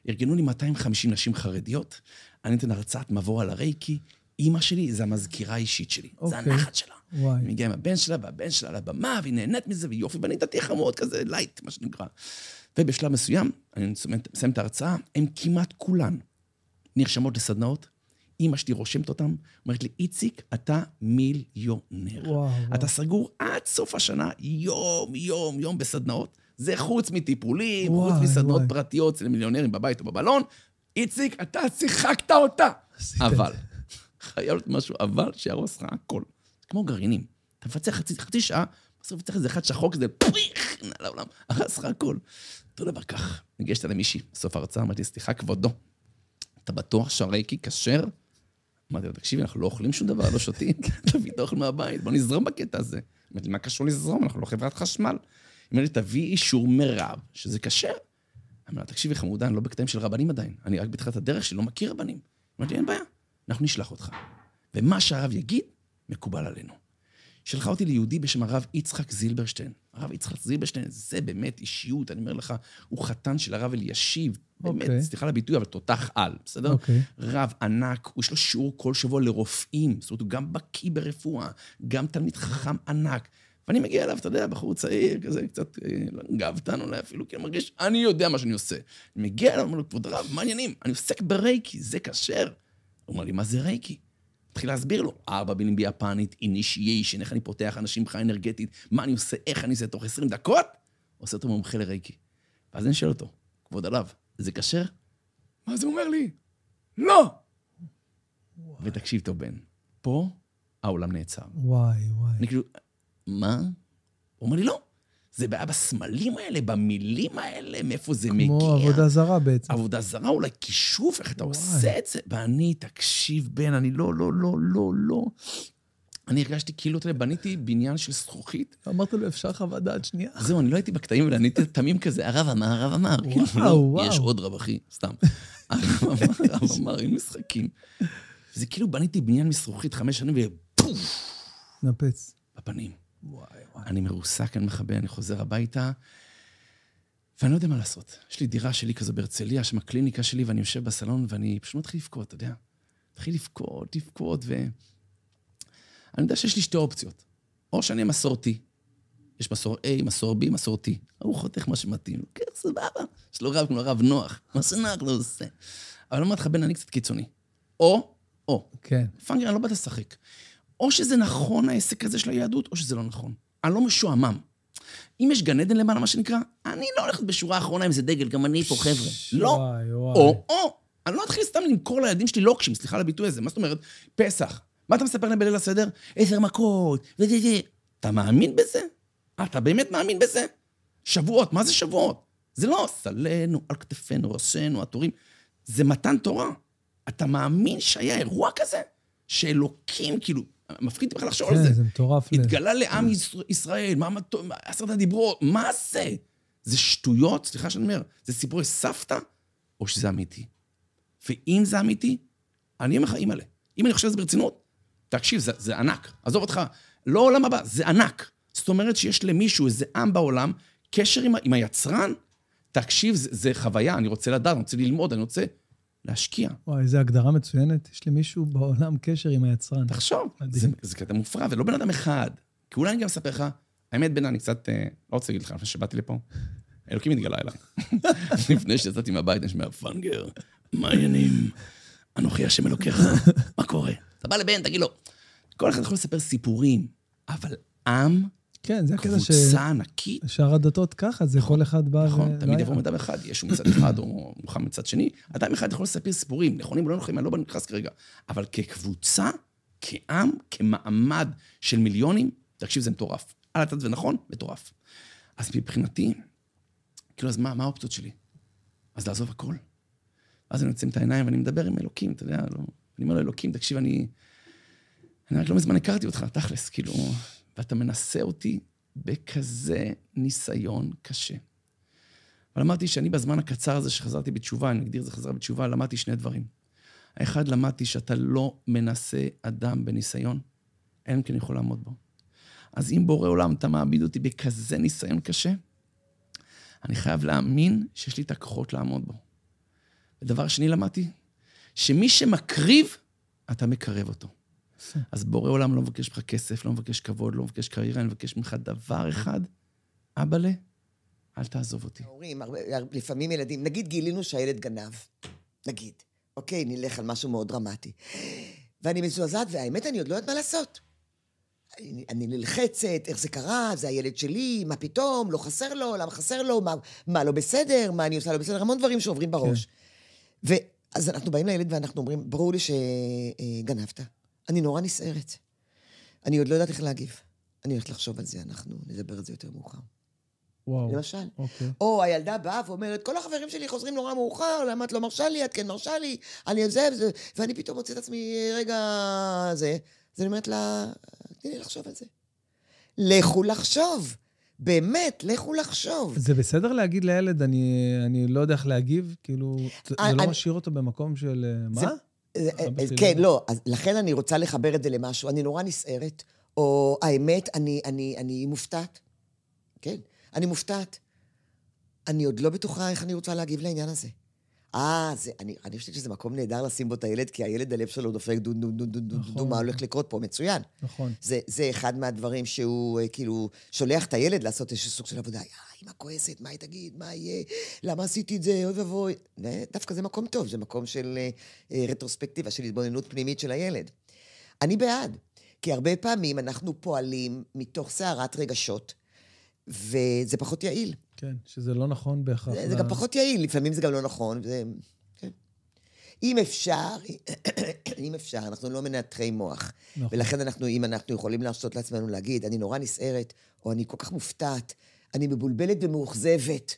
ארגנו לי 250 נשים חרדיות, אני אתן הרצאת מבוא על הרייקי, אימא שלי זה המזכירה האישית שלי, okay. זה אוקיי. הנחת שלה. וואי. היא מגיעה עם הבן שלה, והבן שלה על הבמה, והיא נהנית מזה, ויופי, ואני דתי חמוד כזה, light, מה שנקרא. ובשלב מסוים, אני מסיים את ההרצאה, הן כמעט כולן נרשמות לסדנאות. אימא שלי רושמת אותן, אומרת לי, איציק, אתה מיליונר. וואו, אתה וואו. סגור עד סוף השנה, יום, יום, יום בסדנאות. זה חוץ מטיפולים, וואי, חוץ מסדנאות וואי. פרטיות אצל מיליונרים בבית או בבלון. איציק, אתה שיחקת אותה. אבל, חייב להיות משהו אבל שיהרוס לך הכל. כמו גרעינים. אתה מפצח חצי, חצי שעה, בסוף צריך איזה אחד שחוק, כזה פריח, נעל העולם, הרס לך הכל. אותו דבר כך. ניגשת למישהי, בסוף ההרצאה, אמרתי, סליחה, כבודו, אתה בטוח שהרייקי כשר? אמרתי לו, תקשיבי, אנחנו לא אוכלים שום דבר, לא שותים, תביא את האוכל מהבית, בוא נזרום בקטע הזה. אמרתי, מה קשור לזרום? אנחנו לא חברת חשמל. לי, תביא אישור מרב, שזה כשר. אמרתי לה, תקשיבי, חמודה, אני לא בקטעים של רבנים עדיין. אני רק בתחילת הדרך שלי, לא מכיר רבנים. אמרתי אין בעיה, אנחנו נשלח אותך. ומה שהרב יגיד, מקובל עלינו. שלחה אותי ליהודי בשם הרב יצחק זילברשטיין. הרב יצחק זילברשטיין, זה באמת אישיות, אני אומר לך, הוא חתן של הרב אלישיב. באמת, okay. אוקיי. סליחה על הביטוי, אבל תותח על, בסדר? Okay. אוקיי. רב ענק, יש לו שיעור כל שבוע לרופאים, זאת אומרת, הוא גם בקיא ברפואה, גם תלמיד חכם ענק. ואני מגיע אליו, אתה יודע, בחור צעיר, כזה קצת אה, לא גאוותן אולי אפילו, כי אני מרגיש, אני יודע מה שאני עושה. אני מגיע אליו, אומר לו, כבוד הרב, מה העניינים? אני עוסק ברייקי, זה כשר. הוא אומר לי, מה זה רייקי? התחיל להסביר לו, ארבע מילים ביפנית, אינישיישן, איך אני פותח אנשים מבחינה אנרגטית, מה אני עושה, איך אני עושה תוך 20 דקות, עושה אותו מומחה לרייקי. ואז אני שואל אותו, כבוד עליו, זה כשר? מה זה אומר לי? לא! וואי. ותקשיב טוב, בן, פה העולם נעצר. וואי, וואי. אני כאילו, מה? הוא אומר לי, לא. זה בעיה בסמלים האלה, במילים האלה, מאיפה זה כמו מגיע. כמו עבודה זרה בעצם. עבודה זרה, אולי כישוף, איך אתה וואי. עושה את זה. ואני, תקשיב, בן, אני לא, לא, לא, לא, לא. אני הרגשתי כאילו, אתה יודע, בניתי בניין של זכוכית. אמרת לו, אפשר חוות דעת שנייה? זהו, אני לא הייתי בקטעים, אבל אני תמים כזה, הרב אמר, הרב אמר. וואו, כאילו, לא, וואו. יש עוד רב, אחי, סתם. הרב אמר, הרב אמר, אין משחקים. זה כאילו בניתי בניין מזרוחית חמש שנים ופוף, נפץ. בפנים. וואי וואי. אני מרוסק, אני מכבה, אני חוזר הביתה, ואני לא יודע מה לעשות. יש לי דירה שלי כזו בהרצליה, שם הקליניקה שלי, ואני יושב בסלון, ואני פשוט מתחיל לבכות, אתה יודע. מתחיל לבכות, לבכות, ו... אני יודע שיש לי שתי אופציות. או שאני מסורתי. יש מסור A, מסור B, מסור T. הוא חותך מה שמתאים. כן, סבבה. יש לו רב כמו הרב נוח. מה שנוח לא עושה. אבל אני אומר לך, בן, אני קצת קיצוני. או, או. כן. פאנגר, אני לא בא לשחק. או שזה נכון העסק הזה של היהדות, או שזה לא נכון. אני לא משועמם. אם יש גן עדן למעלה, מה שנקרא, אני לא הולך בשורה האחרונה עם איזה דגל, גם אני פה, חבר'ה. לא. או, או, אני לא אתחיל סתם למכור לילדים שלי לוקשים, סליחה על הביטוי הזה. מה זאת אומרת? פסח. מה אתה מספר להם בליל הסדר? עשר מכות, וזה זה. אתה מאמין בזה? אתה באמת מאמין בזה? שבועות, מה זה שבועות? זה לא סלנו, על כתפינו, ראשינו, התורים. זה מתן תורה. אתה מאמין שהיה אירוע כזה? שאלוקים, כאילו, מפחיד בכלל לחשוב על כן, זה. זה מטורף. התגלה לעם ישראל- ישראל, מה עשרת הדיברות, מה זה? זה שטויות, סליחה שאני אומר, זה סיפורי סבתא, או שזה אמיתי? ואם זה אמיתי, אני אומר לך, אימא'לה, אם אני חושב על זה ברצינות, תקשיב, זה, זה ענק. עזוב אותך, לא עולם הבא, זה ענק. זאת אומרת שיש למישהו, איזה עם בעולם, קשר עם, עם היצרן, תקשיב, זה, זה חוויה, אני רוצה לדעת, אני רוצה ללמוד, אני רוצה להשקיע. וואי, איזו הגדרה מצוינת. יש למישהו בעולם קשר עם היצרן. תחשוב. זה, זה קטע מופרע, ולא בן אדם אחד. כי אולי אני גם אספר לך, האמת, בן, אני קצת, אה, לא רוצה להגיד לך, לפני שבאתי לפה, אלוקים התגלה אליי. לפני שיצאתי מהבית, אני שומע, פאנגר, מה העניינים? אנוכי השם אלוקיך, מה קורה? אתה בא לבן, תגיד לו, כל אחד יכול לספר סיפורים, אבל עם, כן, זה הקטע קבוצה ענקית, ששאר הדתות ככה, זה כל אחד בא נכון, תמיד לא יבוא. אדם אחד, ישו מצד אחד או מוחמד מצד שני, אדם אחד יכול לספר סיפורים, נכונים או לא נכונים, אני לא נכנס כרגע, אבל כקבוצה, כעם, כמעמד של מיליונים, תקשיב, זה מטורף. על הצד ונכון, מטורף. אז מבחינתי, כאילו, אז מה, מה האופציות שלי? אז לעזוב הכל. ואז אני יוצא את העיניים ואני מדבר עם אלוקים, אתה יודע, לא... אני אומר לו, אלוקים, תקשיב, אני... אני רק לא מזמן הכרתי אותך, תכלס, כאילו, ואתה מנסה אותי בכזה ניסיון קשה. אבל אמרתי שאני בזמן הקצר הזה שחזרתי בתשובה, אני אגדיר את זה חזרה בתשובה, למדתי שני דברים. האחד, למדתי שאתה לא מנסה אדם בניסיון, אין כן יכול לעמוד בו. אז אם בורא עולם אתה מעמיד אותי בכזה ניסיון קשה, אני חייב להאמין שיש לי את הכוחות לעמוד בו. ודבר שני למדתי, שמי שמקריב, אתה מקרב אותו. אז בורא עולם לא מבקש ממך כסף, לא מבקש כבוד, לא מבקש קריירה, אני מבקש ממך דבר אחד, אבאלה, אל תעזוב אותי. ההורים, לפעמים ילדים, נגיד גילינו שהילד גנב, נגיד, אוקיי, נלך על משהו מאוד דרמטי. ואני מזועזעת, והאמת, אני עוד לא יודעת מה לעשות. אני, אני נלחצת, איך זה קרה, זה הילד שלי, מה פתאום, לא חסר לו, למה חסר לו, מה, מה לא בסדר, מה אני עושה לא בסדר, המון דברים שעוברים בראש. ואז אנחנו באים לילד ואנחנו אומרים, ברור לי שגנבת. אני נורא נסערת. אני עוד לא יודעת איך להגיב. אני הולכת לחשוב על זה, אנחנו נדבר על זה יותר מאוחר. וואו. למשל. אוקיי. או הילדה באה ואומרת, כל החברים שלי חוזרים נורא מאוחר, למה את לא מרשה לי? את כן מרשה לי, אני זה וזה, ואני פתאום מוצאת עצמי, רגע, זה. אז אני אומרת לה, תני לי לחשוב על זה. לכו לחשוב. באמת, לכו לחשוב. זה בסדר להגיד לילד, אני, אני לא יודע איך להגיב? כאילו, זה אה, לא אני- משאיר אותו במקום של... אה, זה- מה? אה, אה, כן, לא. לכן אני רוצה לחבר את זה למשהו. אני נורא נסערת, או האמת, אני, אני, אני מופתעת. כן, אני מופתעת. אני עוד לא בטוחה איך אני רוצה להגיב לעניין הזה. אה, אני, חושבת שזה מקום נהדר לשים בו את הילד, כי הילד, הלב שלו דופק דו דו דו דו דו נכון. דו, מה הולך לקרות פה? מצוין. נכון. זה, זה אחד מהדברים שהוא אה, כאילו שולח את הילד לעשות איזשהו סוג של עבודה. יא, אמא כועסת, מה היא תגיד, מה יהיה, למה עשיתי את זה, אוי ואבוי. דווקא זה מקום טוב, זה מקום של אה, אה, רטרוספקטיבה, של התבוננות פנימית של הילד. אני בעד, כי הרבה פעמים אנחנו פועלים מתוך סערת רגשות, וזה פחות יעיל. כן, שזה לא נכון בהכרח. זה, זה ל- גם פחות יעיל, לפעמים זה גם לא נכון. זה, כן. אם אפשר, אם אפשר, אנחנו לא מנתחי מוח. נכון. ולכן אנחנו, אם אנחנו יכולים להרשות לעצמנו להגיד, אני נורא נסערת, או אני כל כך מופתעת, אני מבולבלת ומאוכזבת.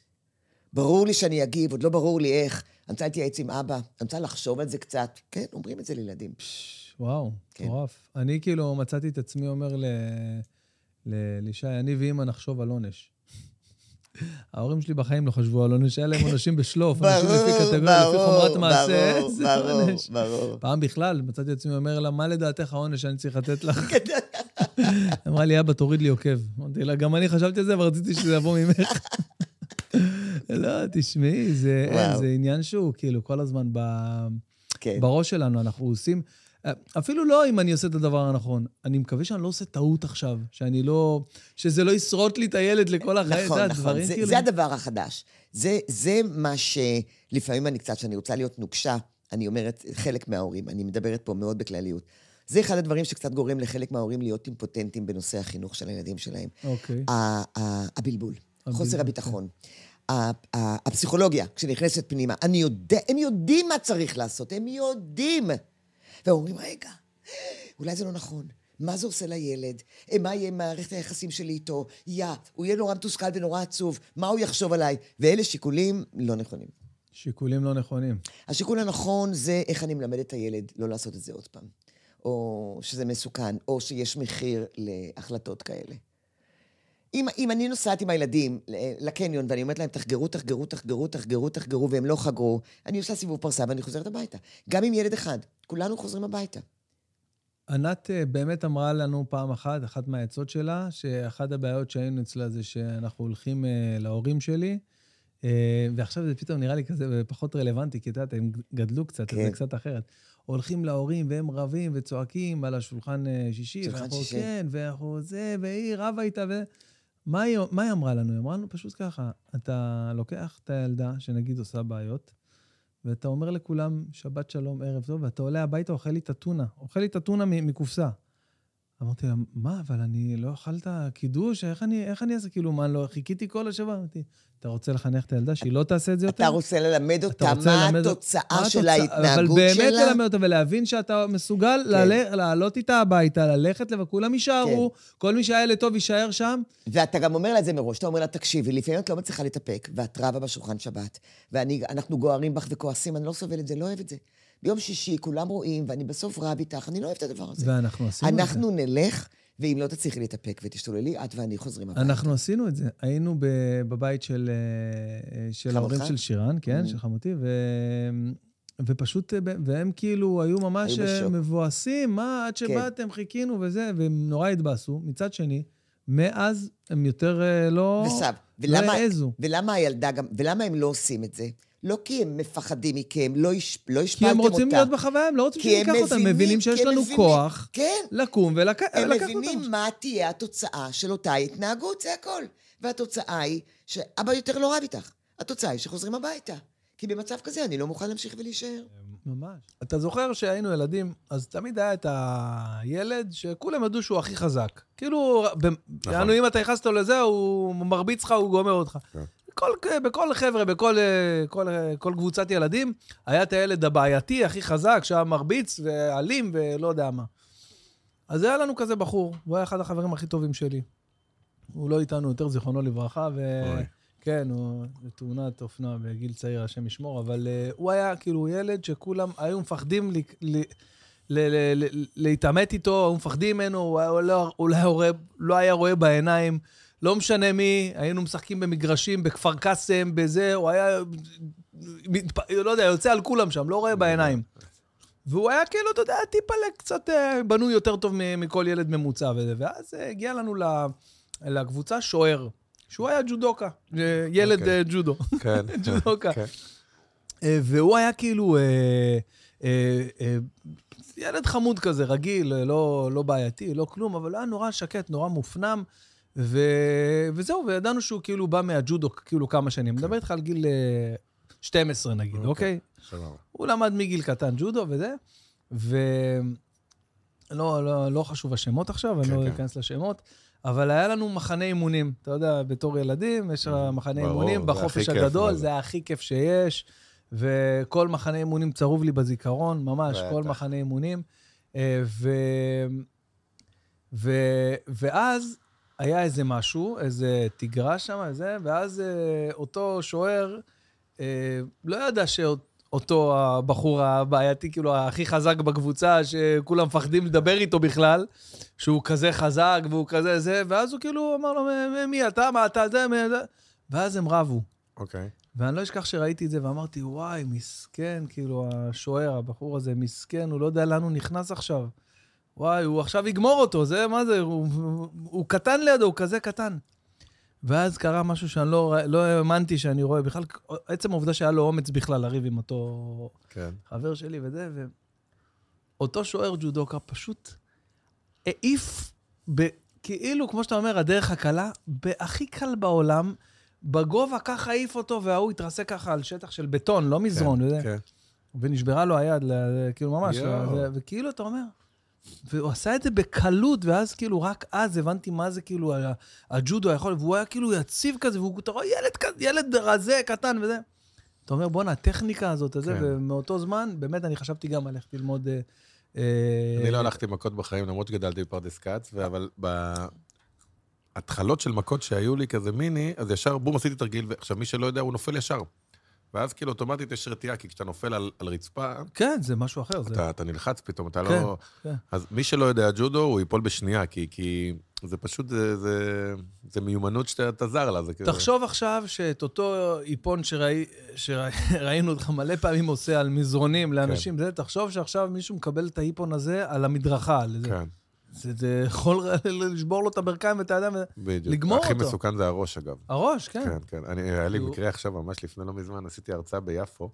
ברור לי שאני אגיב, עוד לא ברור לי איך. אני רוצה להתייעץ עם אבא, אני רוצה לחשוב על זה קצת. כן, אומרים את זה לילדים. פש, וואו, כן. מטורף. אני כאילו מצאתי את עצמי אומר ל- לישי, אני ואמא נחשוב על עונש. ההורים שלי בחיים לא חשבו על עונש, היה להם עונשים בשלוף. ברור, אנשים לפי קטגוריה, לפי חומרת ברור, מעשה. ברור, זה ברור, עונש. ברור. פעם בכלל, מצאתי עצמי אומר לה, מה לדעתך העונש שאני צריך לתת לך? אמרה לי, אבא, תוריד לי עוקב. אמרתי לה, גם אני חשבתי על זה, אבל רציתי שזה יבוא ממך. לא, תשמעי, זה עניין שהוא כאילו כל הזמן כן. בראש שלנו, אנחנו עושים... אפילו לא אם אני עושה את הדבר הנכון. אני מקווה שאני לא עושה טעות עכשיו, שאני לא... שזה לא ישרוט לי את הילד לכל החיים. נכון, יודע, נכון. זה, כאילו... זה הדבר החדש. זה, זה מה שלפעמים אני קצת, שאני רוצה להיות נוקשה, אני אומרת, חלק מההורים, אני מדברת פה מאוד בכלליות. זה אחד הדברים שקצת גורם לחלק מההורים להיות אימפוטנטים בנושא החינוך של הילדים שלהם. אוקיי. ה- ה- הבלבול, חוסר הבלבול, הביטחון. ה- הפסיכולוגיה, כשנכנסת פנימה, אני יודע, הם יודעים מה צריך לעשות, הם יודעים. והם אומרים, רגע, אולי זה לא נכון. מה זה עושה לילד? אה, מה יהיה מערכת היחסים שלי איתו? יא, הוא יהיה נורא מתוסכל ונורא עצוב, מה הוא יחשוב עליי? ואלה שיקולים לא נכונים. שיקולים לא נכונים. השיקול הנכון זה איך אני מלמד את הילד לא לעשות את זה עוד פעם. או שזה מסוכן, או שיש מחיר להחלטות כאלה. אם, אם אני נוסעת עם הילדים לקניון ואני אומרת להם, תחגרו, תחגרו, תחגרו, תחגרו, תחגרו, והם לא חגרו, אני עושה סיבוב פרסה ואני חוזרת הביתה. גם עם ילד אחד, כולנו חוזרים הביתה. ענת אה, באמת אמרה לנו פעם אחת, אחת מהעצות שלה, שאחת הבעיות שהיינו אצלה זה שאנחנו הולכים אה, להורים שלי, אה, ועכשיו זה פתאום נראה לי כזה פחות רלוונטי, כי את יודעת, הם גדלו קצת, אז זה כן. קצת אחרת. הולכים להורים והם רבים וצועקים על השולחן שישי, שולחן ואנחנו, שישי. כן, ואנחנו זה, והיא רבה איתה, ו... מה היא, מה היא אמרה לנו? היא אמרה לנו פשוט ככה, אתה לוקח את הילדה, שנגיד עושה בעיות, ואתה אומר לכולם, שבת שלום, ערב טוב, ואתה עולה הביתה, אוכל לי את הטונה. אוכל לי את הטונה מקופסה. אמרתי לה, מה, אבל אני לא אכלת קידוש? איך אני, איך אני אעשה? כאילו, מה, לא חיכיתי כל השבוע? אמרתי, אתה רוצה לחנך את הילדה שהיא לא תעשה את זה יותר? אתה רוצה ללמד אותה רוצה מה ללמד- התוצאה מה של? ההתנהגות אבל באמת שלה? ללמד אותה ולהבין שאתה מסוגל כן. לעלה- לעלות איתה הביתה, ללכת, וכולם יישארו, כל מי שהיה ילד טוב יישאר שם. ואתה גם אומר לה את זה מראש, אתה אומר לה, תקשיבי, לפעמים את לא מצליחה להתאפק, ואת רבה בשולחן שבת, ואנחנו גוערים בך וכועסים, אני לא סובל את זה, לא אוהב את זה. ביום שישי כולם רואים, ואני בסוף רב איתך, אני לא אוהב את הדבר הזה. ואנחנו עשינו את זה. אנחנו נלך, ואם לא תצליחי להתאפק ותשתוללי, את ואני חוזרים הביתה. אנחנו עשינו את זה. היינו בבית של, אה, של חמותך? ההורים של שירן, כן, Mm. של חמותי, ו... ופשוט, אה, והם כאילו היו ממש היו. אה, מבואסים, מה, עד כן. שבאתם, חיכינו וזה, והם נורא התבאסו. מצד שני, מאז הם יותר אה, לא... וסב, לא ולמה, העזו. ולמה הילדה גם, ולמה הם לא עושים את זה? לא כי הם מפחדים מכם, לא, הש, לא כי השפלתם הם אותה. רוצים להיות בחוויה, הם לא רוצים כי הם שניקח אותם, הם מבינים שיש כי הם לנו מבינים- כוח כן, לקום ולקח הם אותם. מבינים מה תהיה התוצאה של אותה התנהגות, זה הכל. והתוצאה היא שאבא יותר לא רב איתך. התוצאה היא שחוזרים הביתה. כי במצב כזה אני לא מוכן להמשיך ולהישאר. ממש. אתה זוכר שהיינו ילדים, אז תמיד היה את הילד שכולם ידעו שהוא הכי חזק. כאילו, ב- יענו, אם אתה נכנסת לו לזה, הוא מרביץ לך, הוא גומר אותך. כן. בכל, בכל חבר'ה, בכל אה, כל, אה, כל קבוצת ילדים, היה את הילד הבעייתי, הכי חזק, שהיה מרביץ ואלים ולא יודע מה. אז היה לנו כזה בחור, הוא היה אחד החברים הכי טובים שלי. הוא לא איתנו יותר, זיכרונו לברכה, ו... אוי. כן, הוא בתאונת אופנוע בגיל צעיר, השם ישמור, אבל uh, הוא היה כאילו ילד שכולם היו מפחדים ל- ל- ל- ל- ל- להתעמת איתו, היו מפחדים ממנו, הוא לא- הוא לא לא היה רואה בעיניים, לא משנה מי, היינו משחקים במגרשים, בכפר קאסם, בזה, הוא היה, לא יודע, יוצא על כולם שם, לא רואה בעיניים. והוא היה כאילו, אתה יודע, טיפה קצת אה, בנוי יותר טוב מכל ילד ממוצע וזה. ואז אה, הגיע לנו לקבוצה שוער, שהוא היה ג'ודוקה, אה, ילד אוקיי. אה, ג'ודו. כן. ג'ודוקה. כן. אה, והוא היה כאילו ילד חמוד כזה, רגיל, לא, לא בעייתי, לא כלום, אבל היה נורא שקט, נורא מופנם, ו... וזהו, וידענו שהוא כאילו בא מהג'ודו כאילו כמה שנים. מדבר איתך על גיל אה, 12 נגיד, אוקיי. אוקיי? סבבה. הוא למד מגיל קטן ג'ודו וזה, ו... לא, לא, לא חשוב השמות עכשיו, אני כן, לא כן. אכנס לשמות, אבל היה לנו מחנה אימונים. אתה יודע, בתור ילדים, יש מחנה אימונים בחופש הגדול, זה. הכי כיף שיש, וכל מחנה אימונים צרוב לי בזיכרון, ממש, כל. מחנה אימונים. אה, ו... ו... ואז היה איזה משהו, איזה תגרה שם, איזה, ואז אה, אותו שוער אה, לא ידע שאותו הבחור הבעייתי, כאילו, הכי חזק בקבוצה, שכולם מפחדים לדבר איתו בכלל, שהוא כזה חזק והוא כזה זה, ואז הוא כאילו אמר לו, "מ- מי אתה, מה אתה, זה, מי זה? ואז הם רבו. אוקיי. ואני לא אשכח שראיתי את זה ואמרתי, וואי, מסכן, כאילו, השוער, הבחור הזה, מסכן, הוא לא יודע לאן הוא נכנס עכשיו. וואי, הוא עכשיו יגמור אותו, זה, מה זה, הוא, הוא, הוא קטן לידו, הוא כזה קטן. ואז קרה משהו שאני לא, לא האמנתי שאני רואה, בכלל, עצם העובדה שהיה לו אומץ בכלל לריב עם אותו כן. חבר שלי וזה, ואותו שוער ג'ודוקה פשוט העיף, ב, כאילו, כמו שאתה אומר, הדרך הקלה, בהכי קל בעולם, בגובה ככה העיף אותו, וההוא התרסק ככה על שטח של בטון, לא מזרון, וזה. כן. ונשברה לו היד, כאילו ממש, יואו. ו- וכאילו, אתה אומר, והוא עשה את זה בקלות, ואז כאילו, רק אז הבנתי מה זה כאילו הג'ודו היכול, והוא היה כאילו יציב כזה, והוא, אתה רואה, ילד כזה, ילד רזה, קטן וזה. אתה אומר, בואנה, הטכניקה הזאת, הזה, כן. ומאותו זמן, באמת, אני חשבתי גם ללכת ללמוד... אה, אה, אני לא הלכתי מכות בחיים, למרות שגדלתי בפרדס כץ, אבל בהתחלות של מכות שהיו לי כזה מיני, אז ישר בום עשיתי תרגיל, ועכשיו מי שלא יודע, הוא נופל ישר. ואז כאילו אוטומטית יש רתיעה, כי כשאתה נופל על, על רצפה, כן, זה משהו אחר. זה... אתה, אתה נלחץ פתאום, אתה כן, לא... כן. אז מי שלא יודע ג'ודו, הוא ייפול בשנייה, כי, כי זה פשוט, זה, זה, זה מיומנות שאתה זר לה. זה. תחשוב עכשיו שאת אותו איפון שראי, שראינו אותך מלא פעמים עושה על מזרונים לאנשים, זה, תחשוב שעכשיו מישהו מקבל את האיפון הזה על המדרכה. על זה. כן, זה, זה יכול לשבור לו את הברכיים ואת הידיים. ו- בדיוק. לגמור הכי אותו. מסוכן זה הראש, אגב. הראש, כן. כן, כן. אני, היה לי הוא- מקרה עכשיו, ממש לפני לא מזמן, עשיתי הרצאה ביפו,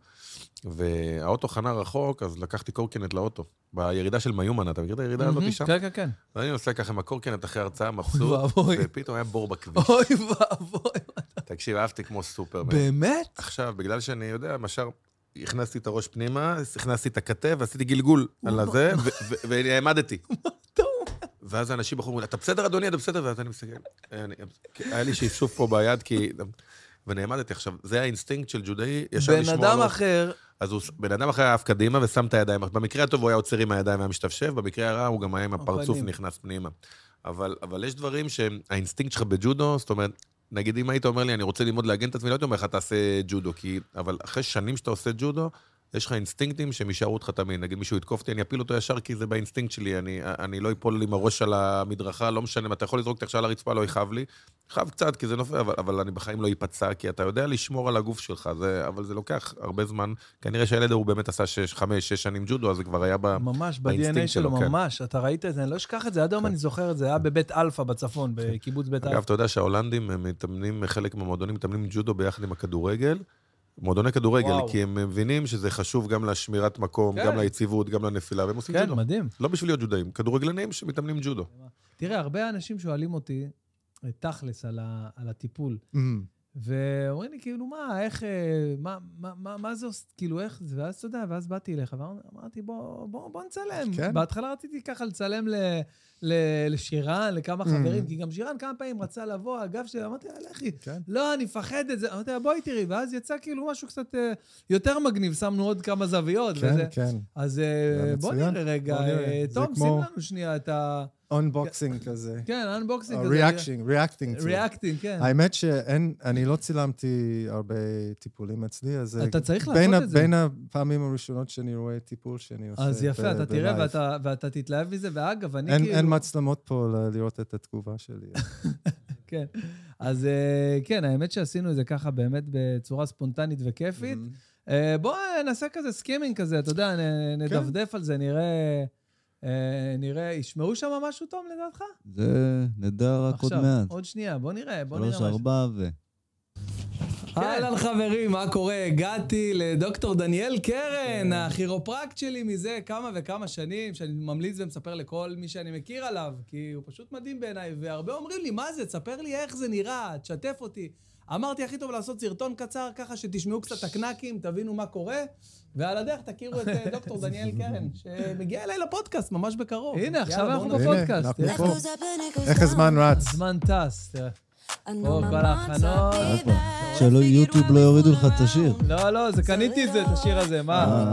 והאוטו חנה רחוק, אז לקחתי קורקינט לאוטו. בירידה של מיומן, אתה מכיר את הירידה הזאת שם? כן, כן, כן. אז אני נוסע ככה עם הקורקינט אחרי הרצאה, מבסוט. ופתאום היה בור בכביש. אוי ואבוי. תקשיב, אהבתי כמו סופרמן. באמת? עכשיו, בגלל שאני יודע, ישר הכנסתי את הראש פנימה, הכנסתי את הכתף, ועשיתי גלגול על הזה, והעמדתי. ואז האנשים בחרו, אתה בסדר, אדוני, אתה בסדר? ואז אני מסתכל, אני- היה לי שפשוף פה ביד, כי... ונעמדתי עכשיו, זה האינסטינקט של ג'ודאי, ישר בן לשמור אדם על... אחר, אז הוא, בן אדם אחר היה עף קדימה ושם את הידיים. במקרה הטוב הוא היה עוצר עם הידיים והיה משתפשף, במקרה הרע הוא גם היה עם הפרצוף. נכנס פנימה. אבל, אבל יש דברים שהאינסטינקט שלך בג'ודו, זאת אומרת, נגיד אם היית אומר לי, אני רוצה ללמוד להגן את עצמי, לא הייתי אומר לך, תעשה ג'ודו, כי... אבל אחרי שנים שאתה עושה ג'ודו, יש לך אינסטינקטים שהם יישארו איתך תמיד. נגיד מישהו יתקוף אותי, אני אפיל אותו ישר כי זה באינסטינקט שלי, אני, אני לא אפול עם הראש על המדרכה, לא משנה, אתה יכול לזרוק אותי עכשיו על הרצפה, לא יכאב לי. יכאב קצת, כי זה נופל, אבל, אבל אני בחיים לא איפצע, כי אתה יודע לשמור על הגוף שלך, זה, אבל זה לוקח הרבה זמן. כנראה שהילד ההוא באמת עשה שש, חמש, שש שנים ג'ודו, אז זה כבר היה ב... ממש, באינסטינקט ב-DNA שלו, כן. ממש. אתה ראית את זה, אני לא אשכח את זה, עד היום כן. אני זוכר את זה, היה בבית אלפא בצפון, בקיבוץ בית אגב, אלפא. אתה יודע שההולנדים הם מתאמנים, חלק מהמועדונים מתאמנים ג'ודו ביחד עם הכדורגל. מועדוני כדורגל, וואו. כי הם מבינים שזה חשוב גם לשמירת מקום, כן. גם ליציבות, גם לנפילה, והם עושים כן, ג'ודו. מדהים. לא בשביל להיות ג'ודאים, כדורגלנים שמתאמנים ג'ודו. תראה, הרבה אנשים שואלים אותי, אה, תכלס, על ה- על הטיפול. Mm-hmm. ואומרים לי, כאילו, מה, איך, אה, מה, מה, מה, מה זה כאילו, איך זה, ואז אתה יודע, ואז באתי אליך, ואמרתי, בוא, בוא, בוא נצלם. כן. בהתחלה רציתי ככה לצלם ל, לשירן, לכמה חברים, כי גם שירן כמה פעמים רצה לבוא, הגב שלי, אמרתי לה, לכי. כן. לא, אני מפחד את זה. אמרתי לה, בואי תראי, ואז יצא כאילו משהו קצת אה, יותר מגניב, שמנו עוד כמה זוויות, כן. כן. אז אה, זה בוא מצוין. נראה רגע. אה, תום, שים לנו שנייה את ה... unboxing כזה. כן, unboxing כזה. reactioning, reacting. reacting, כן. האמת שאין, אני לא צילמתי הרבה טיפולים אצלי, אז... אתה צריך לעשות את זה. בין הפעמים הראשונות שאני רואה טיפול שאני עושה אז יפה, אתה תראה. ואתה, תתלהב מזה, ואגב, אני כאילו... אין מצלמות פה לראות את התגובה שלי. כן. אז אה, כן, האמת שעשינו את זה ככה באמת בצורה ספונטנית וכיפית. אה, בוא נעשה כזה skimming כזה, אתה יודע, נ- נדפדף על זה, נראה... אה, נראה, ישמעו שם משהו טוב לדעתך? זה נדע רק עוד מעט. עוד שנייה, בוא נראה, בוא שלוש, נראה משהו. ארבע ו... אהלן חברים, מה קורה? הגעתי לדוקטור דניאל קרן, הכירופרקט שלי מזה כמה וכמה שנים, שאני ממליץ ומספר לכל מי שאני מכיר עליו, כי הוא פשוט מדהים בעיניי, והרבה אומרים לי, מה זה? תספר לי איך זה נראה, תשתף אותי. אמרתי, הכי טוב לעשות סרטון קצר, ככה שתשמעו קצת הקנקים, תבינו מה קורה, ועל הדרך תכירו את אה, דוקטור דניאל קרן, שמגיע אליי לפודקאסט ממש בקרוב. הנה, עכשיו אנחנו. בפודקאסט. איך הזמן רץ? הזמן טס, תראה. פה כל ההכנות. שלא יוטיוב לא יורידו לך את השיר. לא, לא, זה קניתי את זה, את השיר הזה, מה?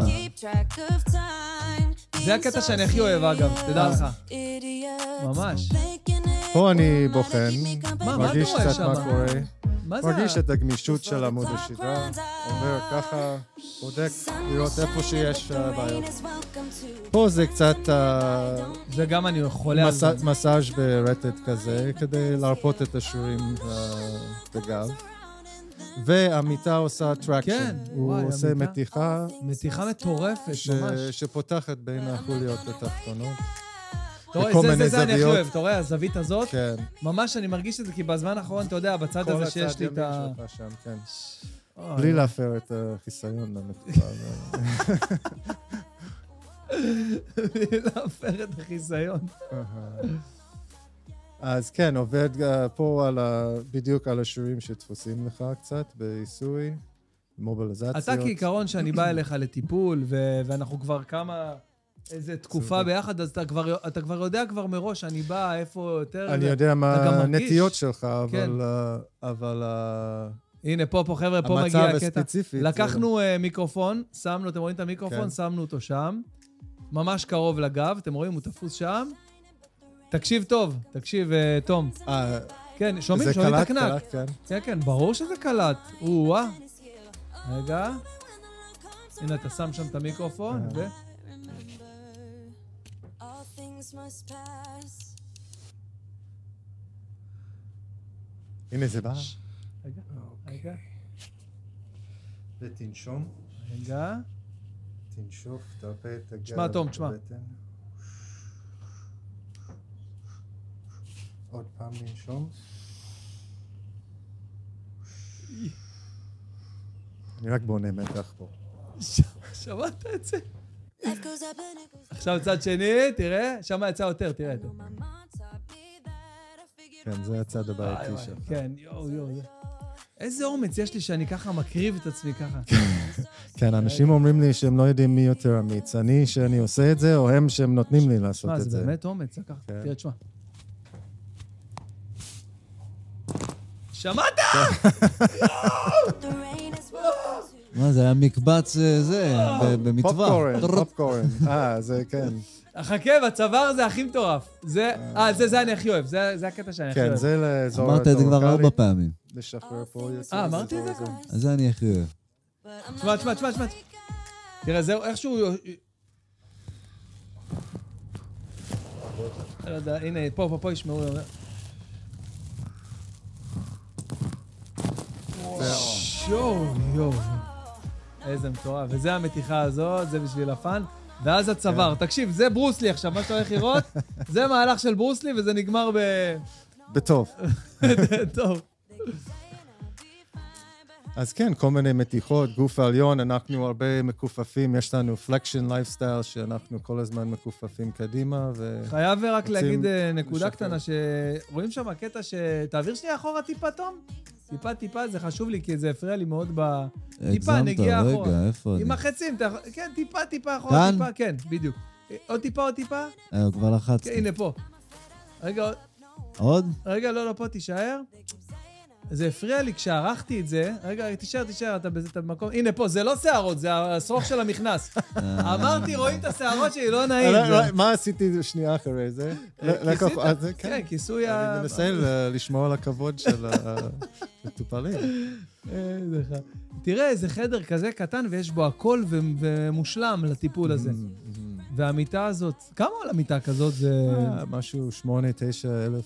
זה הקטע שאני הכי אוהב, אגב, תדע לך. ממש. פה אני בוחן, מרגיש קצת מה? קורה, מה זה? מרגיש את הגמישות של עמוד השדרה, עובר ככה, בודק, לראות איפה שיש אה, בעיות. פה זה קצת אה, זה גם אני חולה על זה. מסאז' ברטט כזה, כדי להרפות את השרירים אה, בגב. והמיטה עושה traction. כן, הוא וואי, עושה. מתיחה מתיחה מטורפת, ש- ממש. שפותחת בין החוליות התחתונות. אתה רואה, זה, זה, זה אני הכי. אוהב, אתה רואה, הזווית הזאת, כן. ממש אני מרגיש את זה, כי בזמן האחרון, אתה יודע, בצד כל הזה הצד שיש לי את ימין ה... שלך שם, כן. אוי, בלי להפר את החיסיון למתיחה. בלי להפר את החיסיון. אז כן, עובד אה, פה על ה... בדיוק על השירים שדפוסים לך קצת בעיסוי, מוביליזציות. אתה כעיקרון, שאני בא אליך לטיפול, ואנחנו כבר כמה, איזה תקופה. ביחד, אז אתה כבר, אתה כבר יודע כבר מראש, אני בא, איפה יותר... אני יודע מה. הנטיות שלך, כן. אבל... אה, אבל אה, הנה, פה, פה, חבר'ה, פה המצב מגיע הקטע. הספציפי... זה- לקחנו אה, מיקרופון, שמנו, אתם רואים את המיקרופון? כן. שמנו אותו שם, ממש קרוב לגב, אתם רואים, הוא תפוס שם. תקשיב טוב, תקשיב, אה, תום. אה, כן, שומעים, זה שומעים את הקנק. קלט, כן. כן, כן, ברור שזה קלט. או-אה. רגע. הנה, אתה שם שם את המיקרופון, אה. ו... הנה זה בא. רגע, רגע, ותנשום, רגע. תנשוף, תרפה את הגב. תשמע, תום, תשמע. עוד פעם לנשום. אני רק בונה מתח פה. שמעת את זה? עכשיו צד שני, תראה, שם יצא יותר, תראה. תראה. כן, זה הצד הבעייתי שלך. כן, יואו, יואו. זה- איזה אומץ יש לי שאני ככה מקריב את עצמי ככה. כן, אנשים אומרים לי שהם לא יודעים מי יותר אמיץ. אני שאני עושה את זה, או הם שהם נותנים לי לעשות את זה זה. באמת אומץ, לקח. כן. תראה, תשמע. שמעת? מה, זה היה מקבץ אה, זה, ב- במטווח. פופקורן, פופקורן. אה, זה כן. חכה, בצוואר זה הכי מטורף. זה, אה, זה, זה אני הכי אוהב. זה זה הקטע שאני הכי כן, אוהב. זה לאזור אמרת את זה כבר. ארבע פעמים. לשחרר פה יותר. אה, אמרתי את זה כבר? זה אני הכי אוהב. תשמע, תשמע, תשמע, תשמע. תראה, זהו, איכשהו... לא יודע, הנה, פה, פה, פה ישמעו. שואו, יואו. איזה מטורף. וזה המתיחה הזאת, זה בשביל ה fun. ואז הצוואר. תקשיב, זה ברוס לי עכשיו, מה שאתה הולך לראות, זה מהלך של ברוס לי, וזה נגמר ב... בטוב. טוב. אז כן, כל מיני מתיחות, גוף העליון, אנחנו הרבה מכופפים, יש לנו flexion lifestyle, שאנחנו כל הזמן מכופפים קדימה, ו... חייב רק להגיד אה, נקודה לשחרר. קטנה, שרואים שם קטע ש... תעביר שנייה אחורה טיפה, תום. טיפה, טיפה, זה חשוב לי, כי זה הפריע לי מאוד ב... טיפה, נגיעה אחורה. רגע, איפה אני? עם החצים, אתה... יכול- כן, טיפה, טיפה אחורה, כאן? טיפה, כן, בדיוק. עוד טיפה, עוד טיפה. אה, כבר לחצתי. הנה, פה. רגע, עוד- עוד? רגע, לא, לא, פה, תישאר. זה הפריע לי כשערכתי את זה. רגע, תישאר, תישאר, אתה בזה, אתה במקום... הנה, פה, זה לא שערות, זה השרוך של המכנס. אה, אמרתי, רואים את השערות שלי, לא נעים. לא, לא, מה עשיתי שנייה אחרי זה? לקח- כיסית? אה, כן. כן, כיסוי ה... אני מנסה ל- לשמור על הכבוד של המטופלים. תראה, איזה חדר כזה קטן ויש בו הכל ו- ומושלם לטיפול הזה. והמיטה הזאת, כמה עולה מיטה כזאת? זה אה, משהו שמונה, תשע אלף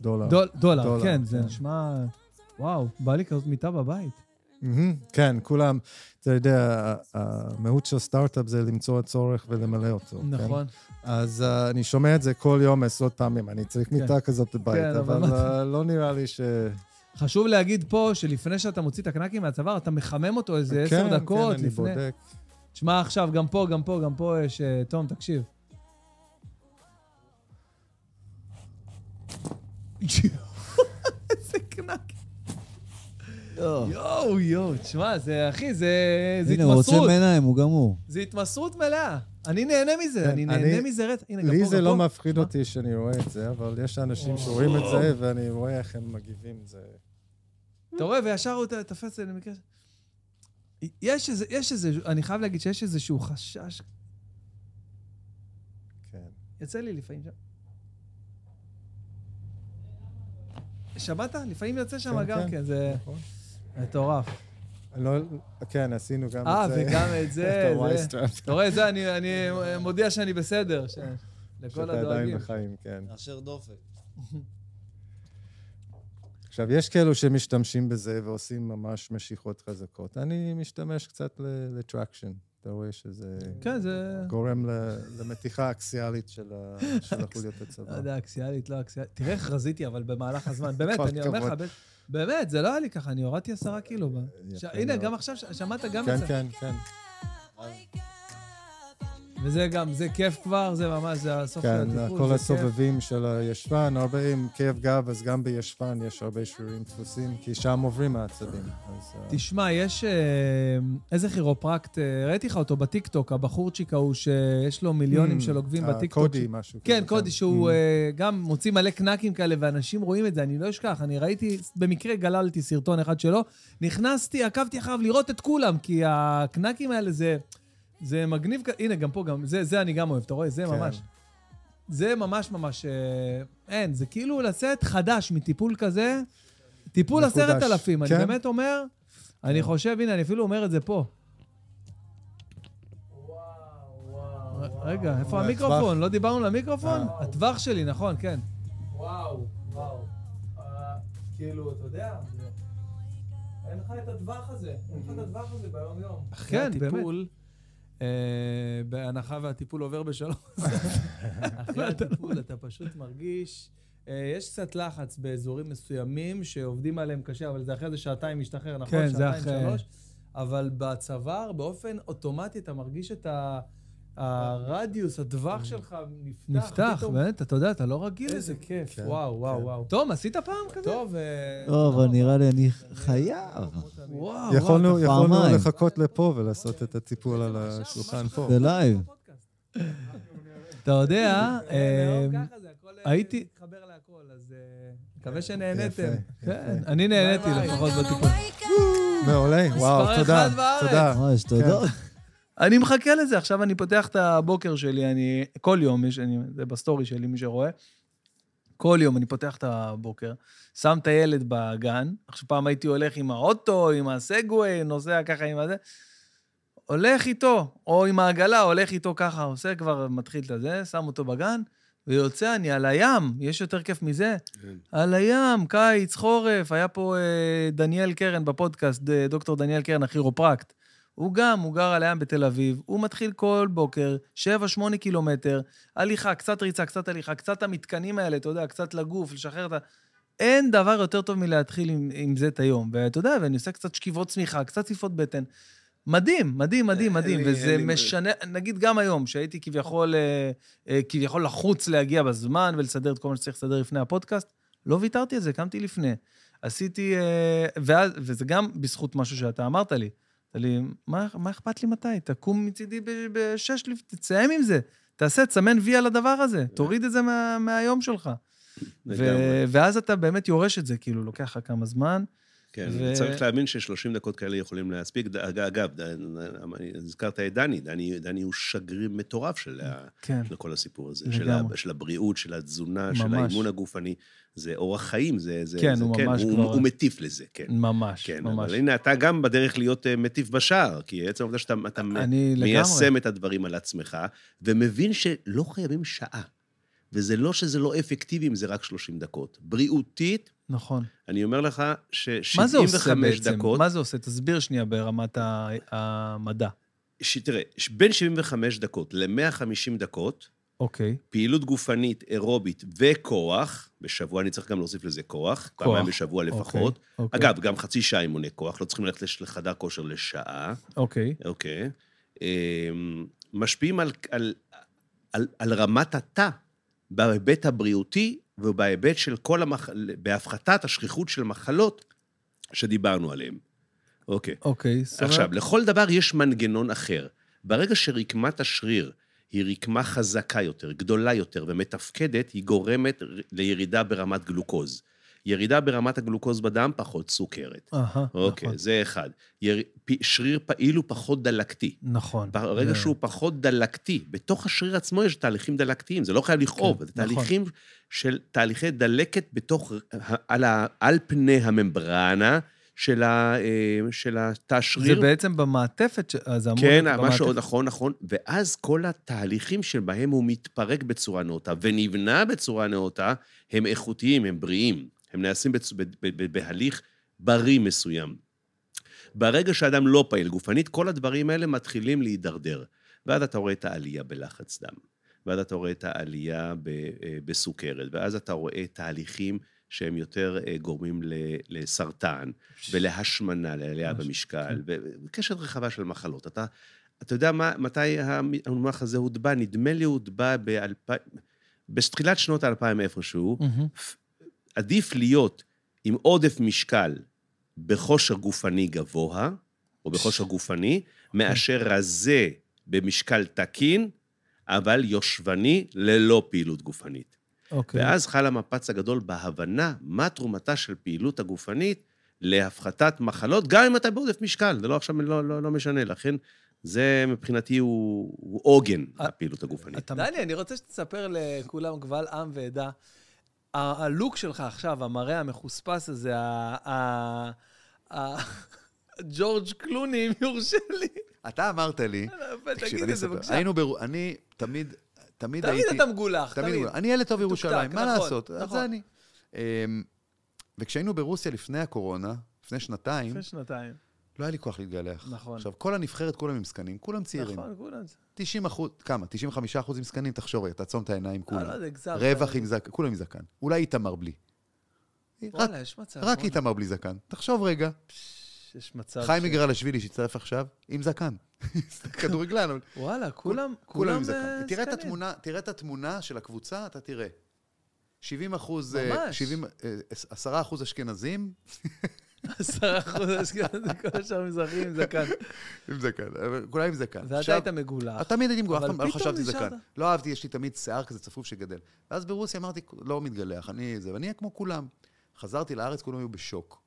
דולר. דול- דולר, דולר, כן, זה כן. נשמע... וואו, בא לי כזאת מיטה בבית. כן, כולם, אתה יודע, המהות של סטארט-אפ זה למצוא צורך ולמלא אותו. כן? נכון. אז uh, אני שומע את זה כל יום עשרות פעמים, אני צריך כן. מיטה כזאת בבית, כן, אבל uh, לא נראה לי ש... חשוב להגיד פה שלפני שאתה מוציא את הקנקים מהצוואר, אתה מחמם אותו איזה כן, עשר דקות כן, אני לפני. בודק. תשמע עכשיו, גם פה, גם פה, גם פה יש... אה, תום, תקשיב. איזה קנק. יואו, יואו, תשמע, זה, אחי, זה, זה הנה, הוא רוצה התמסרות. מעיניים, הוא גמור. זה התמסרות מלאה. אני נהנה מזה, אני נהנה מזה. הנה, פה, לי זה לא. מפחיד אותי שאני רואה את זה, אבל יש אנשים שרואים את זה, ואני רואה איך הם מגיבים. זה... אתה רואה, וישר הוא ת- תופס את זה למקרה... יש איזה, יש איזה, אני חייב להגיד שיש איזשהו חשש, כן. יוצא לי לפעמים שם. שמעת? לפעמים יוצא שם כן, גם כן. כן, זה נכון. מטורף. לא... כן, עשינו גם אה, את זה. וגם את זה. אתה רואה, זה, אני, אני מודיע שאני בסדר, ש... לכל שאתה עדיין הדואגים. בחיים, כן. אשר דופק. עכשיו, יש כאלו שמשתמשים בזה ועושים ממש משיכות חזקות. אני משתמש קצת ל traction. אתה רואה שזה... כן, זה... גורם למתיחה אקסיאלית של החוליות הצבא. לא יודע, אקסיאלית, לא אקסיאלית. תראה איך רזיתי, אבל במהלך הזמן. באמת, אני אומר לך, באמת, זה לא היה לי ככה, אני הורדתי עשרה קילו. הנה, גם עכשיו שמעת גם את זה. כן, כן, כן. וזה גם, זה כיף כבר, זה ממש, זה הסוף כן, של הטיפול. כן, כל הסובבים של הישבן, הרבה עם כאב גב, אז גם בישבן יש הרבה שרירים דפוסים, כי שם עוברים העצבים. אז, אה, תשמע, יש אה, איזה כירופרקט, אה, ראיתי לך אותו בטיקטוק, הבחורצ'יק ההוא שיש לו מיליונים Mm, של עוקבים בטיקטוק. קודי, משהו כן, כזה, קודי, כן. שהוא Mm. גם מוציא מלא קנקים כאלה, ואנשים רואים את זה, אני לא אשכח, אני ראיתי, במקרה גללתי סרטון אחד שלו, נכנסתי, עקבתי אחריו לראות את כולם, כי הקנקים האלה זה... זה מגניב, הנה, גם פה, גם, זה, זה אני גם אוהב, אתה רואה? זה כן. ממש. זה ממש ממש... אה, אין, זה כאילו לצאת חדש מטיפול כזה, טיפול. עשרת אלפים. אני כן. באמת אומר, אני חושב, הנה, אני אפילו אומר את זה פה. רגע, איפה המיקרופון? לא דיברנו למיקרופון? אה. הטווח שלי, נכון, כן. וואו, וואו. כאילו, אתה יודע, אין לך את הטווח הזה, אין לך את הטווח הזה ביום-יום. אחרי כן, באמת. הטיפול, אה, בהנחה והטיפול עובר בשלום, אחרי הטיפול אתה פשוט מרגיש... אה, יש קצת לחץ באזורים מסוימים שעובדים עליהם קשה, אבל זה אחרי זה שעתיים משתחרר, נכון? כן, זה שעתיים, אחרי- שלוש. אבל בצוואר, באופן אוטומטי, אתה מרגיש את ה... הרדיוס, הטווח שלך נפתח. נפתח. באמת, אתה יודע, אתה לא רגיל איזה. כיף, כן, וואו, וואו, כן. וואו. תום, עשית פעם כזה? טוב, אה, לא, אבל נראה לי אני חייב. וואו, יכולנו וואו, יכולנו פעמיים. לחכות לפה ולעשות את הטיפול על השולחן פה. זה live. אתה יודע, אה. אה, הייתי- מתחבר להכל, אז אה, מקווה שנהניתם. כן. אני נהניתי. לפחות בטיפול. מעולה, וואו, מספר תודה, אחד בארץ. תודה. ממש, תודות. אני מחכה לזה, עכשיו אני פותח את הבוקר שלי, אני... כל יום, יש, אני, זה בסטורי שלי, מי שרואה. כל יום אני פותח את הבוקר, שם את הילד בגן, עכשיו פעם הייתי הולך עם האוטו, עם הסגווי, נוסע ככה עם הזה, הולך איתו, או עם העגלה, הולך איתו ככה, עושה כבר, מתחיל את הזה, שם אותו בגן, ויוצא אני על הים, יש יותר כיף מזה? כן. על הים, קיץ, חורף, היה פה אה, דניאל קרן בפודקאסט, דוקטור דניאל קרן, הכירופרקט. הוא גם, הוא גר על הים בתל אביב, הוא מתחיל כל בוקר, 7-8 קילומטר, הליכה, קצת ריצה, קצת הליכה, קצת המתקנים האלה, אתה יודע, קצת לגוף, לשחרר את ה... אין דבר יותר טוב מלהתחיל עם, עם זה את היום. ואתה יודע, ואני עושה קצת שכיבות צמיחה, קצת צפיפות בטן. מדהים, מדהים, מדהים, מדהים. וזה משנה, נגיד גם היום, שהייתי כביכול, אה, אה, כביכול לחוץ להגיע בזמן ולסדר את כל מה שצריך לסדר לפני הפודקאסט, לא ויתרתי על זה, קמתי לפני. עשיתי, אה, ואז, וזה גם בזכות משהו שאתה אמרת לי. לי, מה, מה אכפת לי מתי? תקום מצידי ב- בשש, לפ- תסיים עם זה. תעשה, תסמן וי על הדבר הזה, תוריד את זה מה, מהיום שלך. ו-. ואז אתה באמת יורש את זה, כאילו, לוקח לך כמה זמן. כן, ו- וצריך להבין ש-30 דקות כאלה יכולים להספיק. אגב, ד- הזכרת את דני, דני, דני הוא שגריר מטורף של, כן, של כל הסיפור הזה. של, ה-. של הבריאות, של התזונה, של ממש. האימון הגופני. זה אורח חיים, זה... זה כן, זה, הוא ממש הוא, כבר- הוא מטיף לזה, כן. ממש, כן, ממש. אבל הנה, אתה גם בדרך להיות אה, מטיף בשער, כי עצם העובדה שאתה אתה אני לגמרי. מיישם את הדברים על עצמך, ומבין שלא חייבים שעה. וזה לא שזה לא אפקטיבי אם זה רק 30 דקות. בריאותית, נכון. אני אומר לך ש-75 מה זה עושה בעצם? דקות... מה זה עושה? תסביר שנייה ברמת המדע. ש- תראה, בין 75 דקות ל-150 דקות, אוקיי. פעילות גופנית, אירובית וכוח, בשבוע אני צריך גם להוסיף לזה כוח, כוח. פעמיים בשבוע לפחות. אוקיי, אוקיי. אגב, גם חצי שעה אימוני כוח, לא צריכים ללכת לחדר כושר לשעה, אוקיי. אוקיי. אמ, משפיעים על, על, על, על רמת התא בהיבט הבריאותי ובהיבט של כל המח... בהפחתת השכיחות של מחלות שדיברנו עליהן. אוקיי. אוקיי. אומרת- עכשיו, לכל דבר יש מנגנון אחר. ברגע שרקמת השריר היא רקמה חזקה יותר, גדולה יותר ומתפקדת, היא גורמת לירידה ברמת גלוקוז. ירידה ברמת הגלוקוז בדם, פחות סוכרת. אהה, אוקיי, נכון. זה אחד. יר... פ- שריר פעיל הוא פחות דלקתי. נכון. ברגע זה- שהוא פחות דלקתי, בתוך השריר עצמו יש תהליכים דלקתיים, זה לא חייב לכאוב, כן, זה נכון. תהליכים של תהליכי דלקת בתוך, על, ה, על פני הממברנה של, ה, אה, של התא זה שריר. בעצם במעטפת, ש- אז זה אמור כן, להיות משהו, במעטפת. נכון, נכון. ואז כל התהליכים שבהם הוא מתפרק בצורה נאותה ונבנה בצורה נאותה, הם איכותיים, הם בריאים. הם נעשים בצ... ב... ב... ב... בהליך בריא מסוים. ברגע שאדם לא פעיל גופנית, כל הדברים האלה מתחילים להידרדר. ואז אתה רואה את העלייה בלחץ דם, ואז אתה רואה את העלייה ב... אה, בסוכרת, ואז אתה רואה תהליכים שהם יותר אה, גורמים לסרטן ולהשמנה, לעלייה במשקל, כן. וקשת רחבה של מחלות. אתה, אתה יודע מה, מתי המונח הזה הוטבע? נדמה לי הוטבע באלפיים... בתחילת שנות האלפיים איפשהו, mm-hmm. עדיף להיות עם עודף משקל בכושר גופני גבוה, או בכושר גופני, מאשר רזה במשקל תקין, אבל יושבני ללא פעילות גופנית. אוקיי. ואז חל המפץ הגדול בהבנה מה תרומתה של פעילות הגופנית להפחתת מחלות, גם אם אתה בעודף משקל, זה לא עכשיו, לא, לא, לא משנה. לכן, זה מבחינתי הוא עוגן, הפעילות הגופנית. דני, אני רוצה שתספר לכולם, קבל עם ועדה, הלוק שלך עכשיו, המראה המחוספס הזה, ג'ורג' קלוני, אם יורשה לי. אתה אמרת לי, תקשיב, אני אספר, היינו, אני תמיד תמיד הייתי... תמיד אתה מגולח, תמיד. אני ילד טוב ירושלים, מה נכון, לעשות? נכון. זה אני. אמ, וכשהיינו ברוסיה לפני הקורונה, לפני שנתיים... לפני שנתיים. לא היה לי כוח להתגלח. נכון. עכשיו, כל הנבחרת, כולם עם זקנים, כולם צעירים. נכון, כולם. 90 אחוז, כמה? 95 אחוז עם זקנים, תחשוב תעצום את העיניים, כולם. לא, זה רווח עם זקן, כולם עם זקן. אולי איתמר בלי. וואלה, יש מצב. רק איתמר בלי זקן. תחשוב רגע. יש מצב חיים מגרלשווילי שהצטרף עכשיו, עם זקן. כדורגלן. וואלה, כולם, כולם עם זקן. תראה את התמונה, תראה את התמונה של הקבוצה, אתה תראה. 70 אחוז, 70, 10 אחוז אשכנזים. 10 אחוז אשכנזים, כל השאר מזרחים עם זקן. עם זקן, כולם עם זקן. ואתה היית מגולח. תמיד הייתי מגולח, אף פעם לא חשבתי זקן. לא אהבתי, יש לי תמיד שיער כזה צפוף שגדל. ואז ברוסיה אמרתי, לא מתגלח, אני זה, ואני אהיה כמו כולם. חזרתי לארץ, כולם היו בשוק.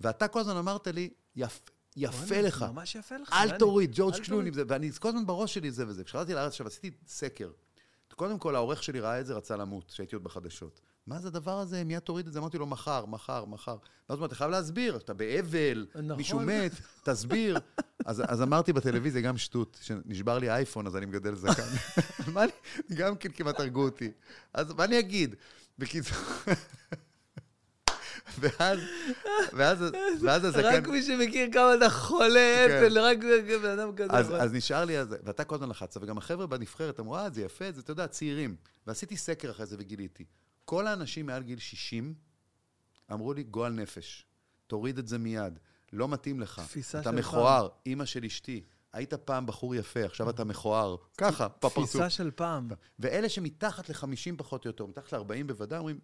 ואתה כל הזמן אמרת לי, יפה. יפה לך. ממש יפה לך. אל תוריד, ג'ורג' קלוני, ואני כל הזמן בראש שלי זה וזה. כשחזרתי לארץ עכשיו, עשיתי סקר. קודם כל, העורך שלי ראה את זה, רצה למות, כשהייתי עוד בחדשות. מה זה הדבר הזה? מיד תוריד את זה. אמרתי לו, מחר, מחר, מחר. ואז הוא אתה חייב להסביר, אתה באבל, נכון. מישהו מת, תסביר. אז, אז אמרתי בטלוויזיה, גם שטות, שנשבר לי אייפון, אז אני מגדל זקן. מה אני, גם כן כמעט הרגו אותי. אז מה אני אגיד? בקיצור... ואז, ואז, ואז הזקן... רק מי שמכיר כמה אתה חולה כן. אפל, רק בן אדם כזה. אז, אז נשאר לי, אז, ואתה כל הזמן לחצת, וגם החבר'ה בנבחרת אמרו, אה, זה יפה, זה, אתה יודע, צעירים. ועשיתי סקר אחרי זה וגיליתי. כל האנשים מעל גיל 60 אמרו לי, גועל נפש, תוריד את זה מיד, לא מתאים לך. תפיסה של פעם. אתה מכוער, אימא של אשתי. היית פעם בחור יפה, עכשיו אתה מכוער. ככה, בפרצוף. תפיסה של פעם. ואלה שמתחת ל-50 פחות או יותר, מתחת ל-40 בוודאי, אומרים,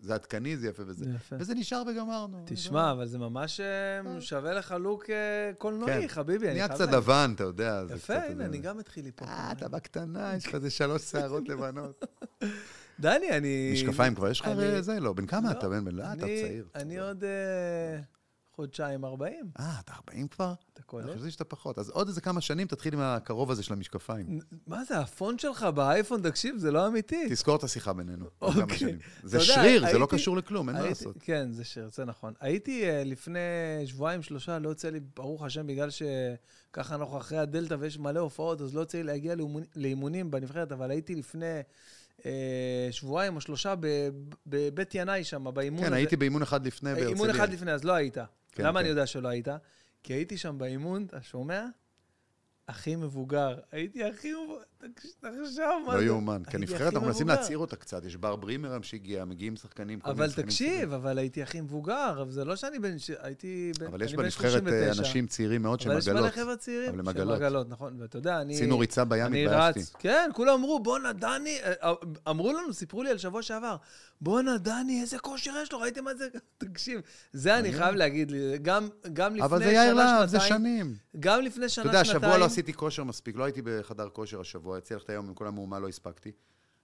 זה עדכני, זה יפה וזה. יפה. וזה נשאר וגמרנו. תשמע, אבל זה ממש אה, שווה לך לוק אה, קולנועי, כן. חביבי. נהיה קצת לבן, אתה יודע. יפה, הנה, אני גם התחיל לי פה. אה, אתה בקטנה, יש לך איזה שלוש שערות לבנות. דני, אני... משקפיים כבר יש לך זה? לא. בן כמה לא, אתה? בן, לא, אתה צעיר. אני עוד... אה, חודשיים 40. אה, אתה 40 כבר? אתה קולט? אני חושב שאתה פחות. אז עוד איזה כמה שנים תתחיל עם הקרוב הזה של המשקפיים. מה זה, הפונט שלך באייפון, תקשיב, זה לא אמיתי. תזכור את השיחה בינינו. אוקיי. זה שריר, זה לא קשור לכלום, אין מה לעשות. כן, זה שריר, זה נכון. הייתי אה, לפני שבועיים, שלושה, לא יוצא לי, ברוך השם, בגלל שככה אנחנו אחרי הדלתא ויש מלא הופעות, אז לא יוצא לי להגיע לאימונים בנבחרת, אבל הייתי לפני... אה, שבועיים או שלושה בבית ינאי שם, באימון כן, הזה. הייתי באימון אחד לפני בהרצליה. אימון אחד לפני, אז לא היית. כן, למה כן. אני יודע שלא היית? כי הייתי שם באימון, אתה שומע? הכי מבוגר. הייתי הכי מבוגר. עכשיו, מה זה? לא יאומן. כי הנבחרת, אנחנו מנסים להצעיר אותה קצת. יש בר ברימרם שהגיע, מגיעים שחקנים, אבל תקשיב, אבל הייתי הכי מבוגר, אבל זה לא שאני בן... הייתי בן... אבל יש בנבחרת אה, אנשים צעירים מאוד שהם עגלות. אבל יש מלא חבר'ה צעירים שהם עגלות. נכון. ואתה יודע, אני... עשינו ריצה בים, התביישתי. כן, כולם אמרו, בואנה, דני... אה, אה, אמרו לנו, סיפרו לי על שבוע שעבר, בואנה, דני, איזה כושר יש לו, ראיתם מה זה? תקשיב, זה אני חייב להגיד גם לפני שנה, שנתיים... אבל זה יאיר להב, זה שנים. גם לפני שנה, שנתיים... אתה יודע, השבוע לא עשיתי כושר מספיק, לא הייתי בחדר כושר השבוע, יצא לך היום עם כל המהומה לא הספקתי.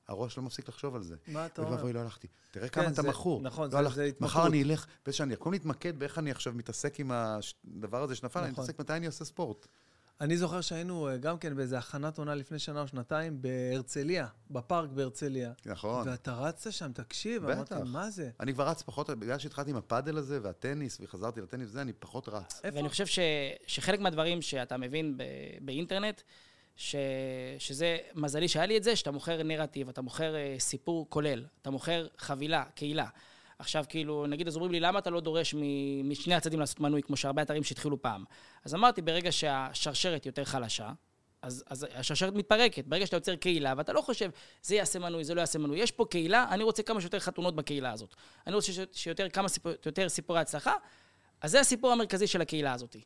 הראש לא מפסיק לחשוב על זה. מה אתה אומר? ואבוי, לא הלכתי. תראה כמה כן, אתה מכור. נכון, לא זה התמכרות. מחר אני אלך, ושאני אקום להתמקד באיך אני עכשיו מתעסק עם הדבר הזה שנפל, אני נכון. מתעסק מתי אני עושה ספורט. אני זוכר שהיינו אה, גם כן באיזה הכנת עונה לפני שנה או שנתיים בהרצליה, בפארק בהרצליה. נכון. ואתה רצת שם, תקשיב, אמרתי, מה זה? אני כבר רץ פחות, בגלל שהתחלתי עם הפאדל הזה והטניס, וחזרתי לטניס וזה, אני פחות רץ. ואני חושב שחלק מהדברים שאתה מבין באינטרנט, ש, שזה, מזלי שהיה לי את זה, שאתה מוכר נרטיב, אתה מוכר uh, סיפור כולל, אתה מוכר חבילה, קהילה. עכשיו, כאילו, נגיד, אז אומרים לי, למה אתה לא דורש משני הצדדים לעשות מנוי, כמו שהרבה אתרים שהתחילו פעם? אז אמרתי, ברגע שהשרשרת יותר חלשה, אז, אז השרשרת מתפרקת. ברגע שאתה יוצר קהילה, ואתה לא חושב, זה יעשה מנוי, זה לא יעשה מנוי. יש פה קהילה, אני רוצה כמה שיותר חתונות בקהילה הזאת. אני רוצה שיותר כמה סיפור, יותר סיפורי הצלחה, אז זה הסיפור המרכזי של הקהילה הזאת.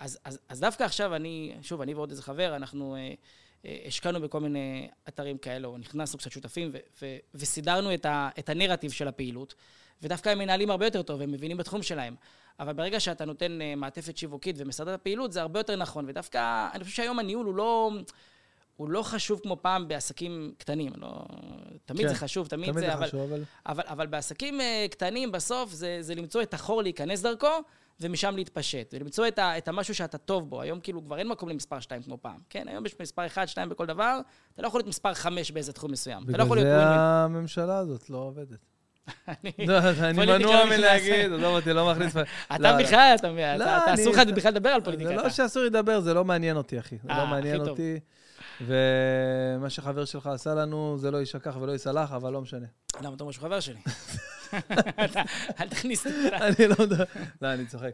אז, אז, אז דווקא עכשיו אני, שוב, אני ועוד איזה חבר, אנחנו אה, אה, השקענו בכל מיני אתרים כאלה, או נכנסנו קצת שותפים, ו, ו, וסידרנו את, ה, את הנרטיב של הפעילות, ודווקא הם מנהלים הרבה יותר טוב, הם מבינים בתחום שלהם. אבל ברגע שאתה נותן אה, מעטפת שיווקית ומסדר את הפעילות, זה הרבה יותר נכון. ודווקא, אני חושב שהיום הניהול הוא לא... הוא לא חשוב כמו פעם בעסקים קטנים, לא... תמיד כן, זה חשוב, תמיד, תמיד זה, זה אבל, חשוב, אבל... אבל, אבל בעסקים אה, קטנים, בסוף זה, זה למצוא את החור להיכנס דרכו, ומשם להתפשט, ולמצוא את, ה, את המשהו שאתה טוב בו. היום כאילו כבר אין מקום למספר 2 כמו פעם. כן, היום יש מספר 1, 2 בכל דבר, אתה לא יכול להיות מספר 5 באיזה תחום מסוים. לא בגלל יכול זה הממשלה הזאת לא עובדת. אני- לא, מנוע נכנס. מלהגיד, עזוב אותי, לא מכניס... אתה לא, בכלל, אתה לא, אסור לך בכלל לדבר על פוליטיקה. זה לא. שאסור לדבר, זה לא מעניין אותי, אחי. זה אה, לא הכי מעניין. אותי. ומה שחבר שלך עשה לנו, זה לא יישכח ולא ייסלח, אבל לא משנה. למה אתה אומר שהוא חבר שלי? אל תכניס אותי. אני לא יודע. לא, אני צוחק.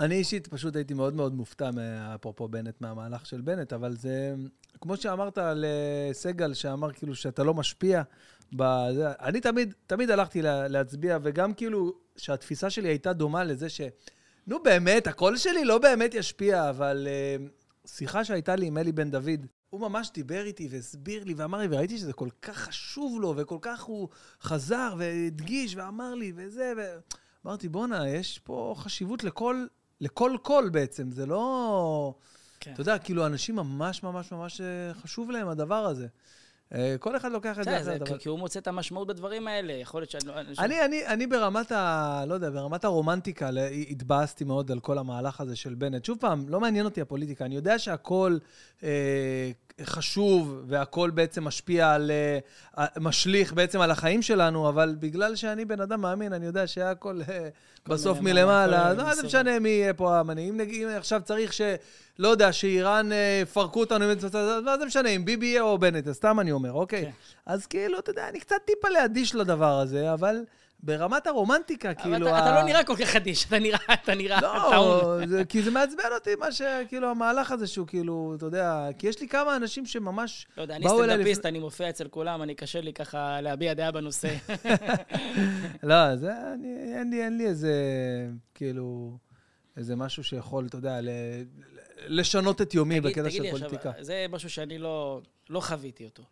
אני אישית פשוט הייתי מאוד מאוד מופתע, אפרופו בנט, מהמהלך של בנט, אבל זה, כמו שאמרת לסגל, שאמר כאילו שאתה לא משפיע, בזה, אני תמיד, תמיד הלכתי לה, להצביע, וגם כאילו שהתפיסה שלי הייתה דומה לזה ש... נו באמת, הקול שלי לא באמת ישפיע, אבל uh, שיחה שהייתה לי עם אלי בן דוד, הוא ממש דיבר איתי והסביר לי ואמר לי, וראיתי שזה כל כך חשוב לו, וכל כך הוא חזר והדגיש ואמר לי וזה, ו... אמרתי, בואנה, יש פה חשיבות לכל, לכל קול בעצם, זה לא... כן. אתה יודע, כאילו, אנשים ממש ממש ממש אה, חשוב להם הדבר הזה. אה, כל אחד לוקח את זה אחרת, אבל... כי הוא מוצא את המשמעות בדברים האלה. יכול להיות שאני... לא- אני, אני, אני ברמת ה... לא יודע, ברמת הרומנטיקה, התבאסתי מאוד על כל המהלך הזה של בנט. שוב פעם, לא מעניין אותי הפוליטיקה. אני יודע שהכל אה, חשוב, והכל בעצם משפיע על... אה, משליך בעצם על החיים שלנו, אבל בגלל שאני בן אדם מאמין, אני יודע שהכל אה, בסוף מלמעלה, מה זה. משנה מי יהיה פה המנהיג? אם עכשיו צריך ש... לא יודע, שאיראן אה, יפרקו אותנו, אם- מה זה משנה, אם ביבי יהיה או בנט, אז סתם אני אומר, אוקיי? כן. אז כאילו, אתה יודע, אני קצת טיפה לאדיש לדבר הזה, אבל ברמת הרומנטיקה, אבל כאילו... אתה- אתה ה- לא נראה כל כך אדיש, אתה נראה אתה נראה לא, טעון. זה- כי זה מעצבן אותי, מה ש... כאילו, המהלך הזה שהוא כאילו, אתה יודע, כי יש לי כמה אנשים שממש לא יודע, אני סטנדאפיסט, לפני- אני מופיע אצל כולם, אני קשה לי ככה להביע דעה בנושא. לא, זה, אני, אין לי, אין לי איזה, כאילו, איזה משהו שיכול, אתה יודע. לשנות את יומי תגיד- בקטע תגיד לי של עכשיו, פוליטיקה. זה משהו שאני לא לא חוויתי אותו.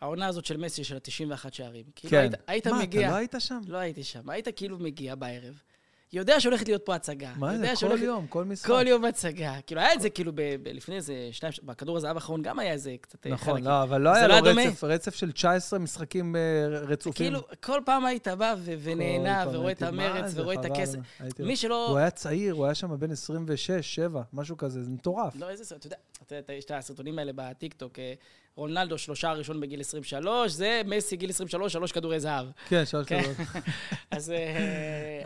העונה הזאת של מסי של ה-91 שערים. כאילו כן. היית- היית מה, מגיע... אתה לא היית שם? לא הייתי שם. היית כאילו מגיע בערב, יודע שהולכת להיות פה הצגה. מה זה, כל שהולכת- יום, כל משחק. כל יום הצגה. כאילו, היה את זה כאילו ב- ב- לפני איזה שניים, בכדור הזהב האחרון גם היה איזה קצת אה, נכון, חלקים. לא, אבל לא היה לא לו דומה? רצף, רצף של 19 משחקים אה, רצופים. כאילו, כל פעם היית בא ו- ונהנה, ורואה את המרץ, ורואה את הכסף. מי שלא... הוא היה צעיר, הוא היה שם בן 26, 7, משהו כזה, זה מטורף. לא, איזה סרט, אתה יודע, אתה יודע, יש את הסרטונים האלה בטיקטוק, אה, רונלדו שלושה הראשון בגיל 23, זה מסי גיל 23, שלוש כדורי זהב. כן, שלוש כן. כדורים. אז... אה,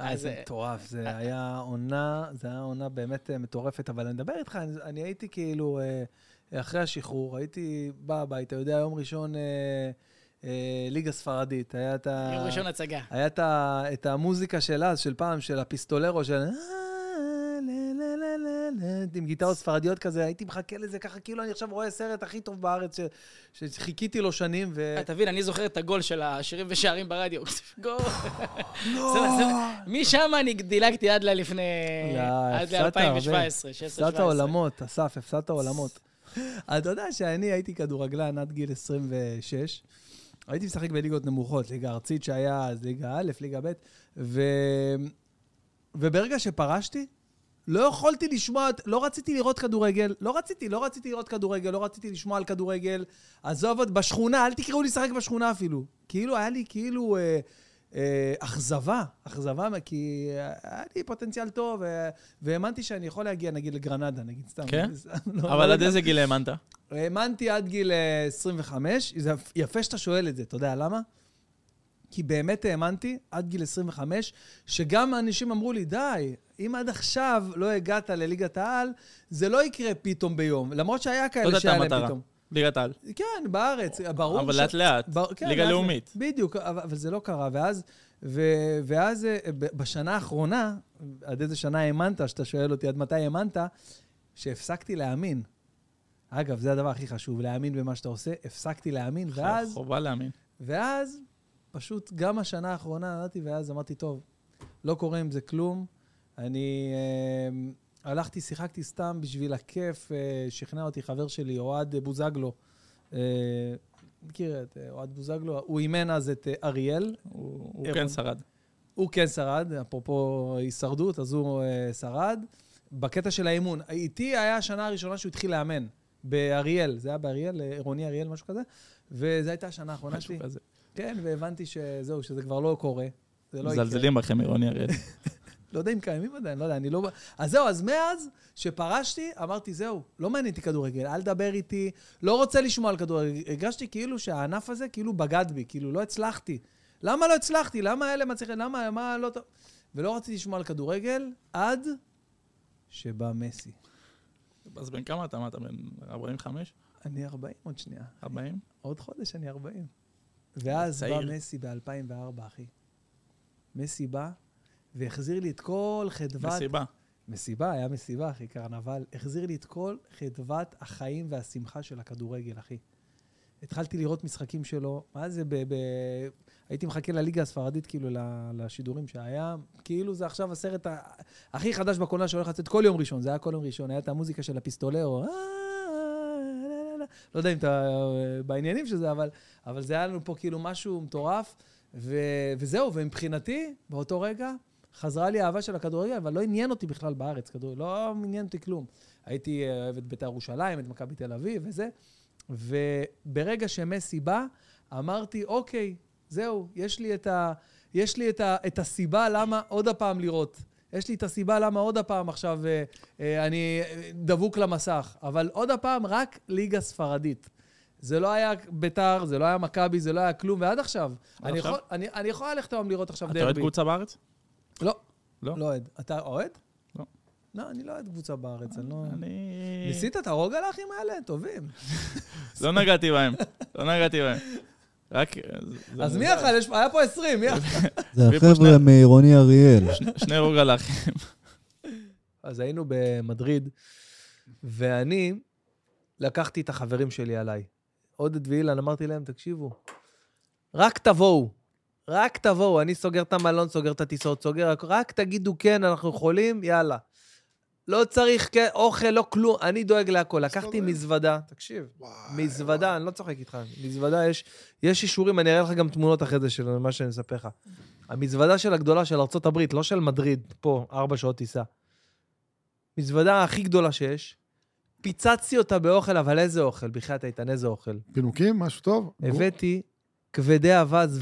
אה, אז, זה אה, מטורף, זה היה עונה, זה היה עונה באמת מטורפת, אבל אני מדבר איתך, אני- הייתי כאילו, אחרי השחרור, הייתי בא הביתה, יודע, יום ראשון ליגה ספרדית, היה את ה... יום ראשון הצגה. היה את המוזיקה של אז, של פעם, של הפיסטולרו, של... "אה, לה, לה, לה, לה, לה", עם גיטרות ספרדיות כזה, הייתי מחכה לזה ככה, כאילו אני עכשיו רואה סרט הכי טוב בארץ, שחיכיתי לו שנים, ו... אה, תבין, אני זוכר את הגול של השירים ושערים ברדיו. גול. משם אני דילגתי עד ללפני... עד הפסדת הרבה. ל-2017, 16 הפסדת עולמות, אסף, הפסדת עולמות. אתה יודע שאני הייתי כדורגלן עד גיל 26. הייתי משחק בליגות נמוכות, ליגה ארצית שהיה אז ליגה א', ליגה ב', ו... וברגע שפרשתי, לא יכולתי לשמוע, לא רציתי לראות כדורגל, לא רציתי, לא רציתי לראות כדורגל, לא רציתי לשמוע על כדורגל. עזוב, בשכונה, אל תקראו לי לשחק בשכונה אפילו. כאילו, היה לי כאילו אה, אה, אכזבה, אכזבה, כי היה לי פוטנציאל טוב, אה, והאמנתי שאני יכול להגיע, נגיד, לגרנדה, נגיד, סתם. כן? לא, אבל לא עד איזה גיל האמנת? האמנתי עד גיל אה, 25. זה יפה שאתה שואל את זה, אתה יודע למה? כי באמת האמנתי עד גיל 25, שגם אנשים אמרו לי, די, אם עד עכשיו לא הגעת לליגת העל, זה לא יקרה פתאום ביום. למרות שהיה כאלה הייתה שהיה להם. פתאום. ליגת העל. כן, בארץ, ברור אבל ש- לאט לאט, בר- כן, ליגה לאט. לאומית. בדיוק, אבל, זה לא קרה. ואז, ו, ואז אה, בשנה האחרונה, עד איזה שנה האמנת, שאתה שואל אותי עד מתי האמנת, שהפסקתי להאמין. אגב, זה הדבר הכי חשוב, להאמין במה שאתה עושה. הפסקתי להאמין, ואז, חובה להאמין. ואז פשוט גם השנה האחרונה נתתי, ואז אמרתי, טוב, לא קורה עם זה כלום. אני אה, הלכתי, שיחקתי סתם בשביל הכיף, אה, שכנע אותי חבר שלי, אוהד בוזגלו. אה, מכיר את אה, אוהד בוזגלו? הוא אימן אז את אה, אריאל. הוא הוא כן שרד. הוא כן שרד, אפרופו הישרדות, אז הוא אה, שרד. בקטע של האימון, איתי היה השנה הראשונה שהוא התחיל לאמן, באריאל, זה היה באריאל, אה, עירוני אריאל, משהו כזה, וזו הייתה השנה האחרונה שלי. כזה. כן, והבנתי שזהו, שזה כבר לא קורה. זה לא יקרה. מזלזלים בכם, עירוני אריאל. לא יודע אם קיימים עדיין, לא יודע, אני לא... אז זהו, אז מאז שפרשתי, אמרתי, זהו, לא מעניין אותי כדורגל, אל תדבר איתי, לא רוצה לשמוע על כדורגל. הרגשתי כאילו שהענף הזה כאילו בגד בי, כאילו לא הצלחתי. למה לא הצלחתי? למה אלה מצליחים? למה, מה לא? ולא רציתי לשמוע על כדורגל עד שבא מסי. אז בן כמה אתה? מה, אתה בן 45? אני 40 עוד שנייה. 40? עוד חודש אני 40. ואז בא צעיר. מסי ב-2004, אחי. מסי בא והחזיר לי את כל חדוות... מסיבה. מסיבה, היה מסיבה, אחי, קרנבל. החזיר לי את כל חדוות החיים והשמחה של הכדורגל, אחי. התחלתי לראות משחקים שלו, מה זה, ב... ב... הייתי מחכה לליגה הספרדית, כאילו, לשידורים שהיה, כאילו זה עכשיו הסרט ה... הכי חדש בקולנוע שהולך לצאת כל יום ראשון, זה היה כל יום ראשון, היה את המוזיקה של הפיסטולרו, "אה, לה, לה, לה." לא יודע אם אתה אה, בעניינים של זה, אבל, אבל זה היה לנו פה כאילו משהו מטורף, ו... וזהו, ומבחינתי, באותו רגע, חזרה לי האהבה של הכדורגל, אבל לא עניין אותי בכלל בארץ, כדורגל, לא עניין אותי כלום. הייתי אה, אוהב את בית"ר ירושלים, את מכבי תל אביב וזה, וברגע שמסי בא, אמרתי, אוקיי, זהו, יש לי את, ה, יש לי את, ה, את הסיבה למה עוד הפעם לראות. יש לי את הסיבה למה עוד הפעם עכשיו אה, אה, אני אה, דבוק למסך. אבל עוד הפעם, רק ליגה ספרדית. זה לא היה ביתר, זה לא היה מכבי, זה לא היה כלום, ועד עכשיו. אני עכשיו? יכול, אני, אני יכול ללכת היום לראות עכשיו אתה דרבי. אוהד קבוצה בארץ? לא. לא? לא אוהד. אתה אוהד? לא. לא, אני לא אוהד קבוצה בארץ, אני לא... אני... ניסית את הרוג על האחים האלה? טובים. לא נגעתי בהם. לא נגעתי בהם. רק... זה אז מי. אכל? היה פה 20, מי אכל? זה החבר'ה מעירוני אריאל. שני- רוגלחים. אז היינו במדריד, ואני לקחתי את החברים שלי עליי. עודד ואילן, אמרתי להם, תקשיבו, רק תבואו. רק תבואו, אני סוגר את המלון, סוגר את הטיסות, סוגר, רק תגידו כן, אנחנו יכולים, יאללה. לא צריך אוכל, לא כלום, אני דואג להכל. לקחתי מזוודה, תקשיב, מזוודה, אני לא צוחק איתך, מזוודה, יש, יש אישורים, אני אראה לך גם תמונות אחרי זה של מה שאני אספר לך. המזוודה של הגדולה של הברית, לא של מדריד, פה, ארבע שעות טיסה. מזוודה הכי גדולה שיש, פיצצתי אותה באוכל, אבל איזה אוכל? בחייאת איתן, איזה אוכל? פינוקים, משהו טוב? הבאתי כבדי אבז,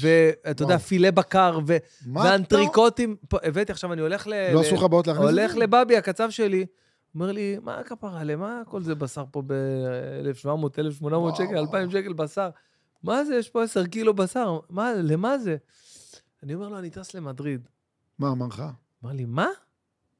ואתה יודע. פילה בקר, ואנטריקוטים. הבאתי, עכשיו אני הולך ל... לא עשו לך בעיות להכניס את זה? הולך לבבי, הקצב שלי, אומר לי, מה הכפרה, למה כל זה בשר פה ב-1,700, 1,800 שקל, 2,000 שקל בשר? מה זה, יש פה 10 קילו בשר, מה, למה זה? אני אומר לו, אני טס למדריד. מה אמר לך? אמר לי, מה?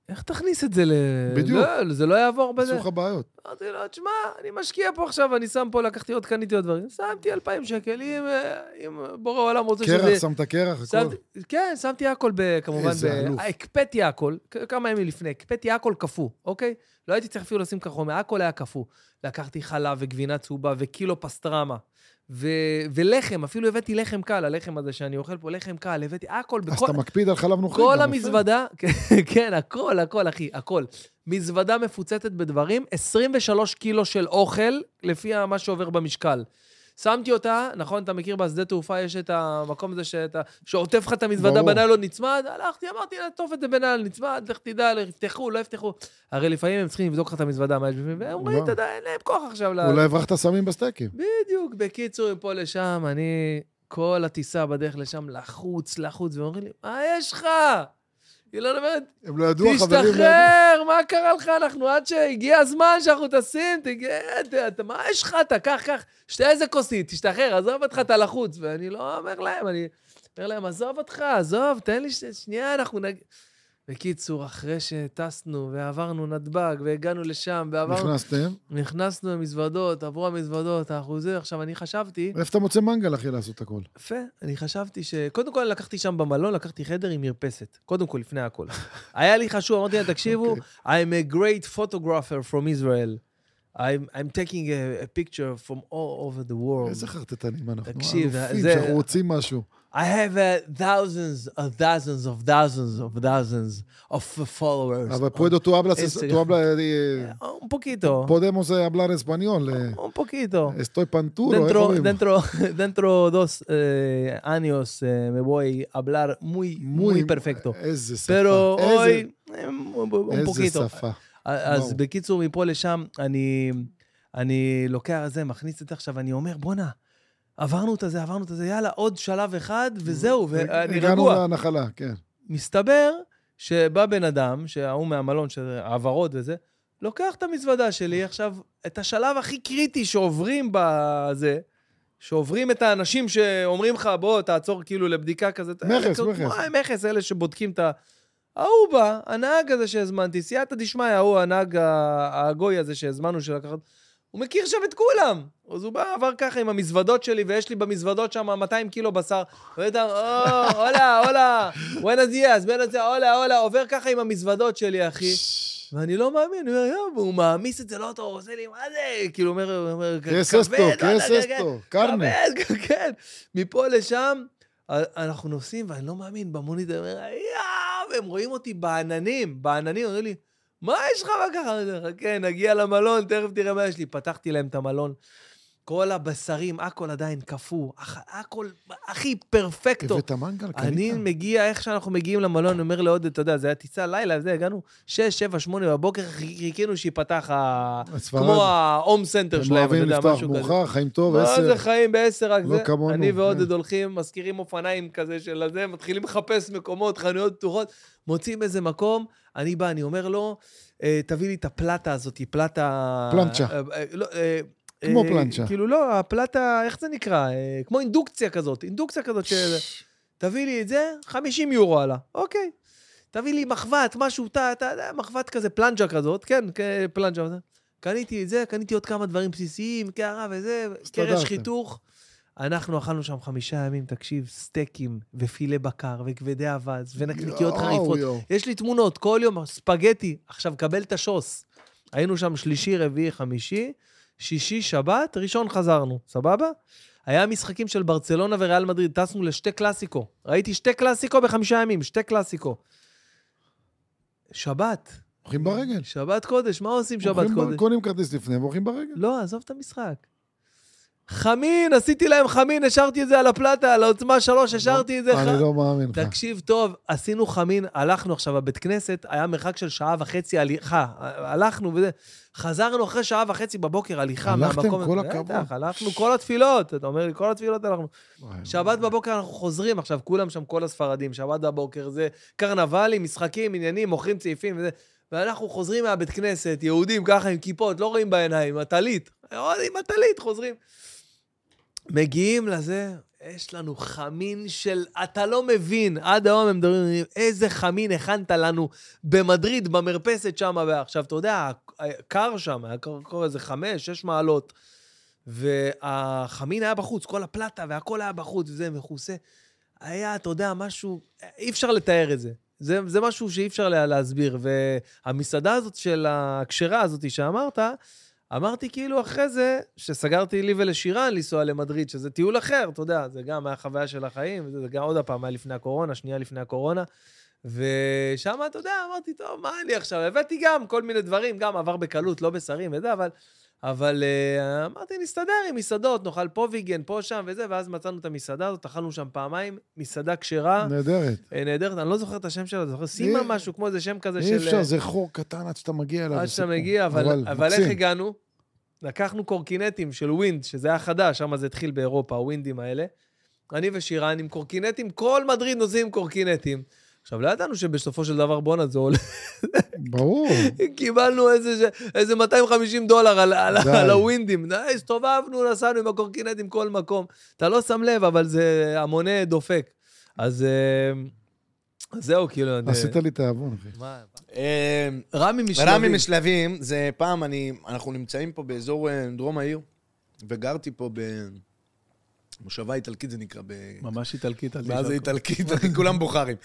איך תכניס את זה ל... בדיוק. לא, זה לא יעבור בזה. עשו לך בעיות. אמרתי לו, תשמע, אני משקיע פה עכשיו, אני שם פה, לקחתי עוד, קניתי עוד דברים. שמתי 2,000 שקל, אם, אה, אם בורא העולם רוצה שזה... קרח, שמת קרח, הכל. שמתי, כן, שמתי הכל, ב, כמובן, איזה ב- אלוף. הקפאתי הכל, כמה ימים לפני, הקפאתי הכל קפוא, אוקיי? לא הייתי צריך אפילו לשים כחומר, הכל היה קפוא. לקחתי חלב וגבינה צהובה וקילו פסטרמה. ו- ולחם, אפילו הבאתי לחם קל, הלחם הזה שאני אוכל פה, לחם קל, הבאתי הכל, אז בכל, אתה מקפיד על חלב נוכרי. כל. המזוודה, כן, הכל, הכל, אחי, הכל. מזוודה מפוצצת בדברים, 23 קילו של אוכל, לפי מה שעובר במשקל. שמתי אותה, נכון, אתה מכיר בשדה תעופה, יש את המקום הזה שאתה, שעוטף לך את המזוודה. בניילון נצמד, הלכתי, אמרתי, נעטוף את זה בניילון נצמד, לך תדע, יפתחו, לא יפתחו. הרי לפעמים הם צריכים לבדוק לך את המזוודה, מה יש בפנים, והם אומרים, לא. אתה יודע, אין להם כוח עכשיו ל... אולי הברחת סמים בסטייקים. בדיוק, בקיצור, מפה לשם, אני כל הטיסה בדרך לשם לחוץ, לחוץ, ואומרים לי, מה יש לך? אילון אומרת, הם לא ידעו, החברים... לא. תשתחרר, מה קרה לך? אנחנו עד שהגיע הזמן שאנחנו טסים, אתה- מה יש לך? אתה קח, קח, שתה איזה כוסית, תשתחרר, עזוב אותך, אתה לחוץ. ואני לא אומר להם, אני אומר להם, עזוב אותך, עזוב, תן לי שנייה, אנחנו נג... בקיצור, אחרי שטסנו ועברנו נתב"ג והגענו לשם ועברנו... נכנסתם? נכנסנו למזוודות, עברו המזוודות, אנחנו זה, עכשיו אני חשבתי... איפה אתה מוצא מנגל, אחי, לעשות הכל? יפה, אני חשבתי ש... קודם כל לקחתי שם במלון, לקחתי חדר עם מרפסת. קודם כל, לפני הכל. היה לי חשוב, אמרתי להם, תקשיבו, I'm a great photographer from Israel. I'm, I'm taking a, a picture from all over the world. איזה חרטטנים אנחנו. תקשיב, אלופים, זה- שאנחנו רוצים משהו. I have uh, thousands of thousands of thousands of thousands of followers. אבל puedo tú hablas, Instagram. tú hablas, eh, Un poquito. podemos eh, hablar español. eh. Un poquito. Estoy panturo, איך Dentro, אומרים? dentro, dentro dos eh, años eh, me voy a hablar muy, muy, perfecto. איזה שפה. Pero איזה- hoy, eh, un, un איזה poquito. שפה. אז. בקיצור, מפה לשם, אני, אני לוקח את זה, מכניס את זה עכשיו, אני אומר, בואנה, עברנו את זה, עברנו את זה, יאללה, עוד שלב אחד, וזהו, ואני הגענו רגוע. לנחלה, כן. מסתבר שבא בן אדם, שההוא מהמלון, העברות וזה, לוקח את המזוודה שלי, עכשיו, את השלב הכי קריטי שעוברים בזה, שעוברים את האנשים שאומרים לך, בוא, תעצור כאילו לבדיקה כזאת. מכס, מכס. מכס, אלה שבודקים את ה... ההוא בא, הנהג הזה שהזמנתי, סייעתא דשמיא, ההוא, הנהג הגוי הזה שהזמנו שלקחת, הוא מכיר שם את כולם. אז הוא בא, עבר ככה עם המזוודות שלי, ויש לי במזוודות שם 200 קילו בשר. ואתה, או, הולה, הולה, buenos días, buenos días, הולה, הולה, עובר ככה עם המזוודות שלי, אחי. ואני לא מאמין, אני אומר, יואו, והוא מעמיס את זה לאוטו, הוא עושה לי, מה זה? כאילו, הוא אומר, הוא אומר, כבד, קרנה. כבד, כן. מפה לשם, אנחנו נוסעים, ואני לא מאמין, במונית, אני אומר, יואו, והם רואים אותי בעננים, בעננים, אומרים לי, מה יש לך מה ככה? חכה, נגיע למלון, תכף תראה מה יש לי. פתחתי להם את המלון. כל הבשרים, הכל עדיין קפוא, הכל הכי perfecto. הבאת מנגל, קנית? אני מגיע, איך שאנחנו מגיעים למלון, אני אומר לעודד, אתה יודע, זה היה טיסה לילה, זה, הגענו 6, 7, 8 בבוקר, חיכ- חיכינו שייפתח ה... כמו ההום סנטר הם שלהם, אתה אוהבים יודע, לפתוח משהו כזה. מאוחר, חיים טוב, מה עשר. זה חיים בעשר רק לא זה? כמונו, אני כן. ועודד הולכים, מזכירים אופניים כזה של הזה, מתחילים לחפש מקומות, חנויות פתוחות, מוצאים איזה מקום, אני בא, אני אומר לו, "אה, תביא לי את הפלטה הזאת, פלטה... פלנצ'ה. אה, אה, לא, כמו אה, פלנצ'ה. כאילו לא, הפלטה, איך זה נקרא? אה, כמו אינדוקציה כזאת, אינדוקציה כזאת של... תביא לי את זה, 50 יורו עלה, אוקיי. תביא לי מחבת, משהו, אתה יודע, מחבת כזה, פלנג'ה כזאת, כן, פלנג'ה. קניתי את זה, קניתי עוד כמה דברים בסיסיים, קערה וזה. קרש חיתוך. אנחנו אכלנו שם חמישה ימים, תקשיב, סטייקים ופילה בקר וכבדי אבז ונקניקיות חריפות. יש לי תמונות, כל יום, ספגטי. עכשיו, קבל את השוס. היינו שם שלישי, רביעי, חמישי, שישי, שבת, ראשון חזרנו, סבבה? היה משחקים של ברצלונה וריאל מדריד, טסנו לשתי קלאסיקו. ראיתי שתי קלאסיקו בחמישה ימים, שתי קלאסיקו. שבת. הולכים ברגל. שבת קודש, מה עושים שבת ב- קודש? קונים כרטיס לפני והולכים ברגל. לא, עזוב את המשחק. חמין, עשיתי להם חמין, השארתי את זה על הפלטה, על העוצמה שלוש, השארתי את זה. אני לא מאמין לך. תקשיב טוב, עשינו חמין, הלכנו עכשיו, בבית כנסת, היה מרחק של שעה וחצי הליכה. הלכנו וזה. חזרנו אחרי שעה וחצי בבוקר הליכה הלכתם? מהמקום. כל בטח, הכבוד. הלכנו כל התפילות. אתה אומר לי, כל התפילות הלכנו. שבת בבוקר אנחנו חוזרים, עכשיו כולם שם, כל הספרדים, שבת בבוקר זה קרנבלים, משחקים, עניינים, מוכרים צעיפים וזה. ואנחנו חוזרים מהבית כנסת, יהודים ככה עם כיפות, לא רואים בעיניים, הטלית. עם הטלית חוזרים. מגיעים לזה, יש לנו חמין של... אתה לא מבין, עד היום הם מדברים, איזה חמין הכנת לנו במדריד, במרפסת שם. ועכשיו, אתה יודע, קר שם, היה קר, קר איזה חמש, שש מעלות. והחמין היה בחוץ, כל הפלטה והכל היה בחוץ, וזה מכוסה. היה, אתה יודע, משהו, אי אפשר לתאר את זה. זה, זה משהו שאי אפשר לה, להסביר. והמסעדה הזאת של הכשרה הזאת שאמרת, אמרתי כאילו אחרי זה, שסגרתי לי ולשירן לנסוע למדריד, שזה טיול אחר, אתה יודע, זה גם היה חוויה של החיים, וזה גם עוד פעם היה לפני הקורונה, שנייה לפני הקורונה. ושם, אתה יודע, אמרתי, טוב, מה אני עכשיו? הבאתי גם כל מיני דברים, גם עבר בקלות, לא בשרים וזה, אבל... אבל אה, אמרתי, נסתדר עם מסעדות, נאכל פה vegan, פה, שם וזה, ואז מצאנו את המסעדה הזאת, אכלנו שם פעמיים, מסעדה כשרה. נהדרת. אה, נהדרת, אני לא זוכר את השם שלה, זוכר, סימה אי- משהו, כמו איזה שם כזה של... אי אפשר, אה, זה חור קטן עד שאתה מגיע אליו. עד שאתה. מגיע, אבל, אבל איך מקסים. הגענו? לקחנו קורקינטים של ווינד, שזה היה חדש, שם זה התחיל באירופה, הווינדים האלה. אני ושירן עם קורקינטים, כל מדריד נוסעים עם קורקינטים. עכשיו, לא ידענו שבסופו של דבר, בואנה, זה עולה. ברור. קיבלנו איזה, איזה 250 דולר על, על. על הווינדים. די, הסתובבנו, נסענו עם הקורקינטים כל מקום. אתה לא שם לב, אבל זה המונה דופק. אז, אה, זהו, כאילו... אני- עשית לי תיאבון, אחי. אה, רמי משלבים. רמי משלבים, זה פעם, אני, אנחנו נמצאים פה באזור אה, דרום העיר, וגרתי פה במושבה איטלקית, זה נקרא, ב... ממש איטלקית. מה זה. איטלקית? כולם בוכרים.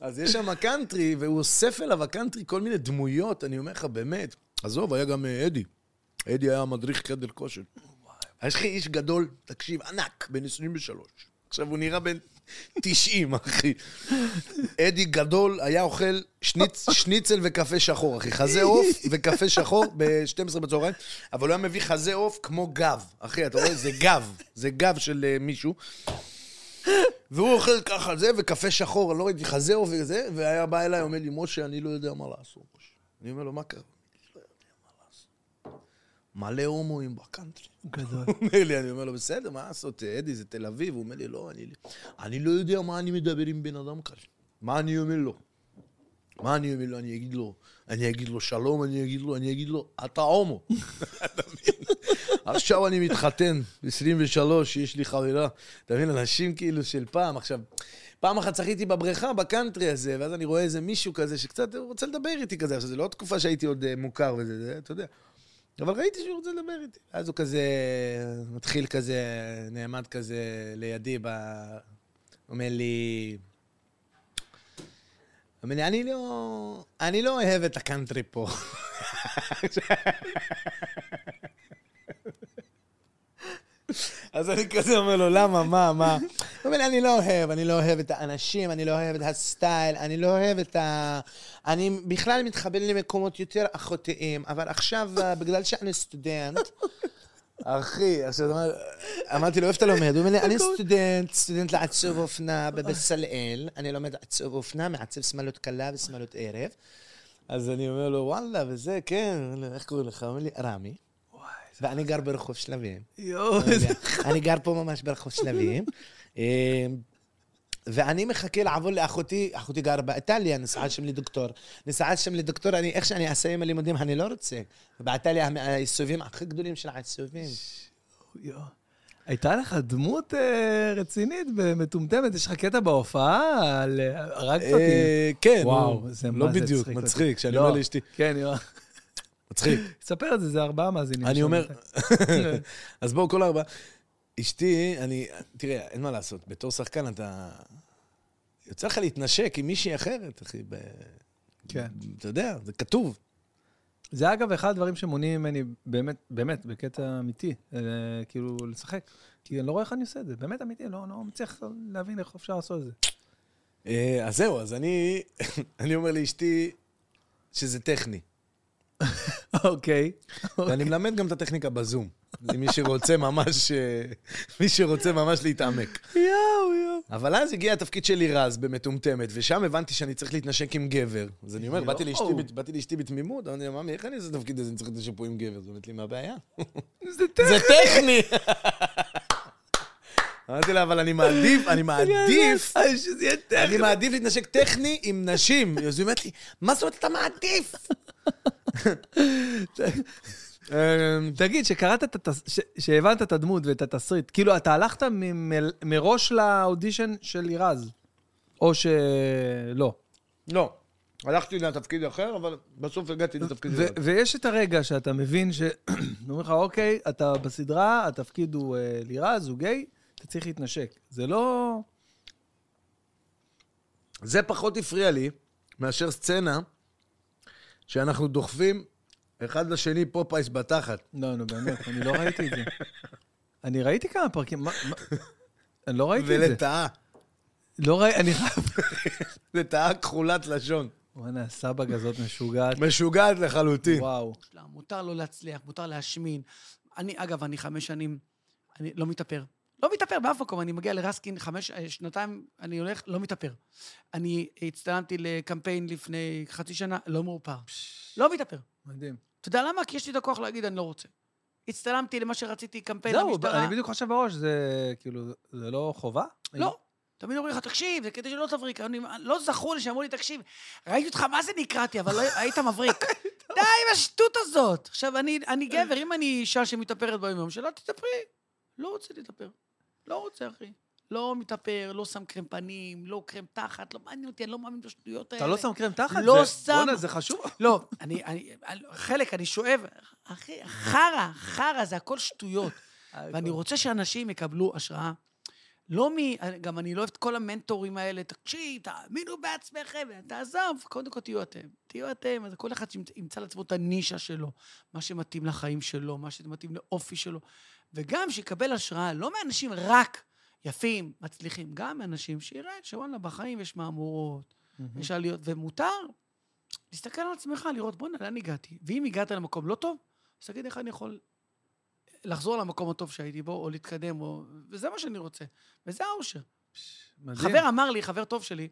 אז יש שם קאנטרי, והוא אוסף אליו הקאנטרי כל מיני דמויות, אני אומר לך, באמת. עזוב, היה גם אה, אדי. אדי היה מדריך חדר כושר. יש לך איש גדול, תקשיב, ענק, בן 23. עכשיו, הוא נראה בן 90, אחי. אדי גדול היה אוכל שניצ, שניצל וקפה שחור, אחי. חזה עוף וקפה שחור ב-12 בצהריים, אבל הוא היה מביא חזה עוף כמו גב. אחי, אתה רואה? זה גב. זה גב של אה, מישהו. והוא אוכל ככה זה, וקפה שחור, אני לא ראיתי חזה עוף וזה, והיה בא אליי, אומר לי, משה, אני לא יודע מה לעשות. משה." אני אומר לו, מה קרה? "אני לא יודע מה לעשות." מלא הומואים בקאנטרי. גדול. הוא אומר לי, אני אומר לו, בסדר, מה לעשות, אדי, זה תל אביב. הוא אומר לי, לא, אני, אני לא יודע מה אני מדבר עם בן אדם כזה. מה אני אומר לו? מה אני אומר לו? אני אגיד לו, אני אגיד לו שלום, אני אגיד לו, אני אגיד לו, אתה הומו. עכשיו אני מתחתן, 23, יש לי חברה. אתה מבין, אנשים כאילו של פעם. עכשיו, פעם אחת צחיתי בבריכה, בקאנטרי הזה, ואז אני רואה איזה מישהו כזה שקצת רוצה לדבר איתי כזה. עכשיו, זו לא תקופה שהייתי עוד אה, מוכר וזה, זה, אתה יודע. אבל ראיתי שהוא רוצה לדבר איתי. אז הוא כזה, מתחיל כזה, נעמד כזה לידי, ב... אומר לי... אומר לי, אני לא... אני לא אוהב את הקאנטרי פה. אז אני כזה אומר לו, למה, מה, מה? הוא אומר לי, אני לא אוהב, אני לא אוהב את האנשים, אני לא אוהב את הסטייל, אני לא אוהב את ה... אני בכלל מתחבר למקומות יותר אחותיים, אבל עכשיו, אה, בגלל שאני סטודנט, אחי, עכשיו, אמר- אמרתי לו, איפה אתה לומד? הוא אומר לי, אני סטודנט, סטודנט לעצוב אופנה בבצלאל, אני לומד לעצוב אופנה, מעצב שמאלות קלה ושמאלות ערב. אז אני אומר לו, וואלה, וזה, כן, איך קוראים לך? הוא אומר לי, רמי. ואני גר ברחוב שלבים. יואו, לא. אני גר פה ממש ברחוב שלבים. אה, ואני מחכה לעבור לאחותי, אחותי גרה באיטליה, נסעה שם לדוקטור. נסעה שם לדוקטור, אני, איך שאני אסיים הלימודים, אני לא רוצה. באיטליה העיצובים הכי גדולים של העיצובים. יואו. הייתה לך דמות אה, רצינית ומטומטמת, יש לך קטע בהופעה, על- הרגת אותי. אה, כן, וואו, נו, זה לא בדיוק. מצחיק, כשאני לא, אומר לאשתי. כן, יואו. מצחיק. ספר את זה, זה ארבעה מאזינים. אני. אומר, אז בואו כל ארבעה. אשתי, אני, תראה, אין מה לעשות, בתור שחקן אתה... יוצא לך להתנשק עם מישהי אחרת, אחי. ב... כן. אתה יודע, זה כתוב. זה אגב אחד הדברים שמונעים ממני, באמת, באמת, בקטע אמיתי, אה, כאילו, לשחק. כי אני לא רואה איך אני עושה את זה, באמת אמיתי, לא, לא מצליח להבין איך אפשר לעשות את זה. אה, אז זהו, אז אני, אני אומר לאשתי שזה טכני. אוקיי. ואני מלמד גם את הטכניקה בזום. למי שרוצה ממש, אה, מי שרוצה ממש להתעמק. יואו, יואו. אבל אז הגיע התפקיד של לירז במטומטמת, ושם הבנתי שאני צריך להתנשק עם גבר. אז אני אומר, באתי לאשתי, בתמימות, אמרתי לה, ממי, איך אני עושה את התפקיד הזה, אני צריך להתנשק פה עם גבר? אז היא אומרת לי, מה הבעיה? זה טכני. זה טכני! אמרתי לה, אבל אני מעדיף, אני מעדיף. אני מעדיף להתנשק טכני עם נשים. אז היא אומרת לי, מה זאת אומרת אתה מעדיף? אמ, תגיד, שקראת את. שהבנת את הדמות ואת התסריט, כאילו, אתה הלכת. מראש לאודישן של לירז, או שלא. לא. הלכתי לתפקיד אחר, אבל בסוף הגעתי לתפקיד אחר. ויש את הרגע שאתה מבין ש... אומרים לך, אוקיי, אתה בסדרה, התפקיד הוא אה, לירז, הוא גיי, אתה צריך להתנשק. זה לא... זה פחות הפריע לי מאשר סצנה שאנחנו דוחפים אחד לשני פופאייס בתחת. לא, נו, באמת, אני לא ראיתי את זה. אני ראיתי כמה פרקים, מה... אני לא ראיתי את זה. ולטאה. לא ראיתי, אני חייב... לטאה כחולת לשון. וואנה, הסבג הזאת משוגעת. משוגעת לחלוטין. וואו. מושלם, מותר לו להצליח, מותר להשמין. אני, אגב, אני חמש שנים, אני לא מתאפר. לא מתאפר באף מקום, אני מגיע לרסקין חמש, אה, שנתיים, אני הולך, לא מתאפר. אני הצטלמתי לקמפיין לפני חצי שנה, לא מאופר. לא מתאפר. מדהים. אתה יודע למה? כי יש לי את הכוח להגיד, אני לא רוצה. הצטלמתי למה שרציתי, קמפיין זהו, למשטרה. אני בדיוק חושב בראש, זה כאילו, זה לא חובה? לא. תמיד אומרים לך, תקשיב, זה כדי שלא תבריק. אני, לא זכור לי שאמרו לי, תקשיב, ראיתי אותך, מה זה נקרעתי, אבל לא, היית מבריק. די עם השטות הזאת. עכשיו, אני, אני גבר, אם אני אישה שמתאפרת ביום-יום שלה, תתאפרי. לא רוצה להתאפר. לא רוצה, אחי. לא מתאפר, לא שם קרם פנים, לא קרם תחת, לא מעניין אותי, אני לא מאמין בשטויות האלה. אתה לא שם קרם תחת? לא זה- שם. בואנה, זה חשוב. לא, אני, אני, חלק, אני שואב, אחי, חרא, חרא, זה הכל שטויות. ואני רוצה שאנשים יקבלו השראה. לא מ... גם אני לא אוהב את כל המנטורים האלה, תקשיב, תאמינו בעצמכם, תעזוב, קודם כל תהיו אתם. תהיו אתם, אז כל אחד ימצא לעצמו את הנישה שלו, מה שמתאים לחיים שלו, מה שמתאים לאופי שלו. וגם שיקבל השראה, לא מאנשים רק יפים, מצליחים, גם מאנשים שיראה שוואלה, בחיים יש מהמורות, יש עליות, ומותר להסתכל על עצמך, לראות, בוא'נה, לאן הגעתי? ואם הגעת למקום לא טוב, אז תגיד איך אני יכול לחזור למקום הטוב שהייתי בו, או להתקדם, או... וזה מה שאני רוצה. וזה האושר. מדהים. חבר אמר לי, חבר טוב שלי,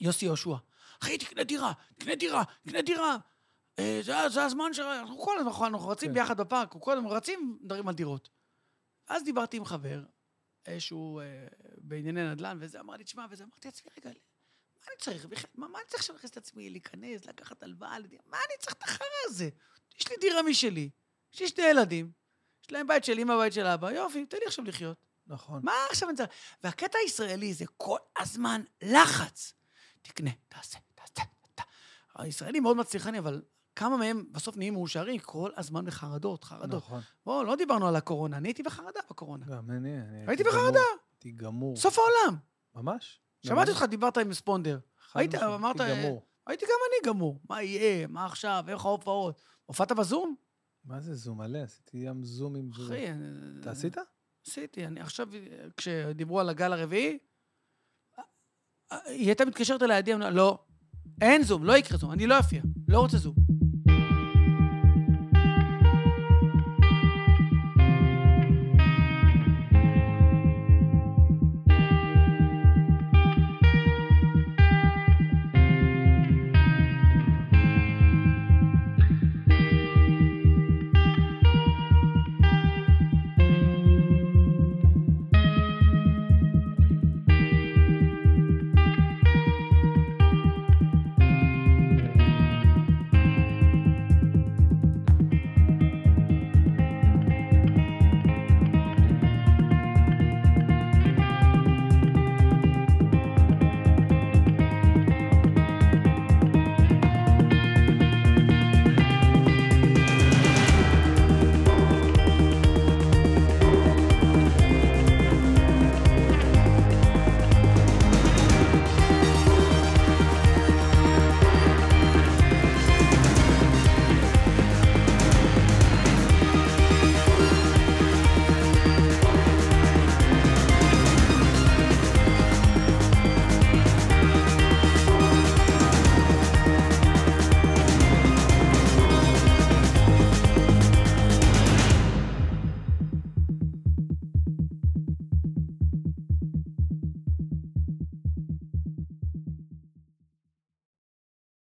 יוסי יהושע, אחי, תקנה דירה, תקנה דירה, תקנה דירה. אה, זה, זה הזמן ש... אנחנו כל הזמן, אנחנו רצים כן. ביחד בפארק, אנחנו כל הזמן רצים, מדברים על דירות. אז דיברתי עם חבר, איזשהו אה, בענייני נדל"ן, וזה אמר לי, תשמע, וזה אמרתי לעצמי, רגע, מה אני צריך? בכלל, מה, מה אני צריך עכשיו להכניס את עצמי, להיכנס, לקחת הלוואה? מה אני צריך את החרא הזה? יש לי דירה משלי, יש לי שני ילדים, יש להם בית של אמא, בית של אבא, יופי, תן לי עכשיו לחיות. נכון. מה עכשיו אני צריך? והקטע הישראלי זה כל הזמן לחץ. תקנה, תעשה, תעשה, תעשה. הישראלים מאוד מצליחני, אבל כמה מהם בסוף נהיים מאושרים כל הזמן בחרדות, חרדות. נכון. בואו, לא דיברנו על הקורונה, אני הייתי בחרדה בקורונה. גם אני, אני הייתי. בחרדה. הייתי גמור. סוף העולם. ממש? שמעתי אותך, דיברת עם ספונדר. היית, אמרת... הייתי גמור. הייתי גם אני גמור. מה יהיה, מה עכשיו, איך ההופעות. הופעת בזום? מה זה זום מלא? עשיתי ים זומים. ו- אחי, אני- אתה עשית? עשיתי. אני עכשיו, כשדיברו על הגל הרביעי, היא הייתה מתקשרת אליי, לא, אין זום, לא יקרה זום, אני לא אופיע, לא רוצה זום.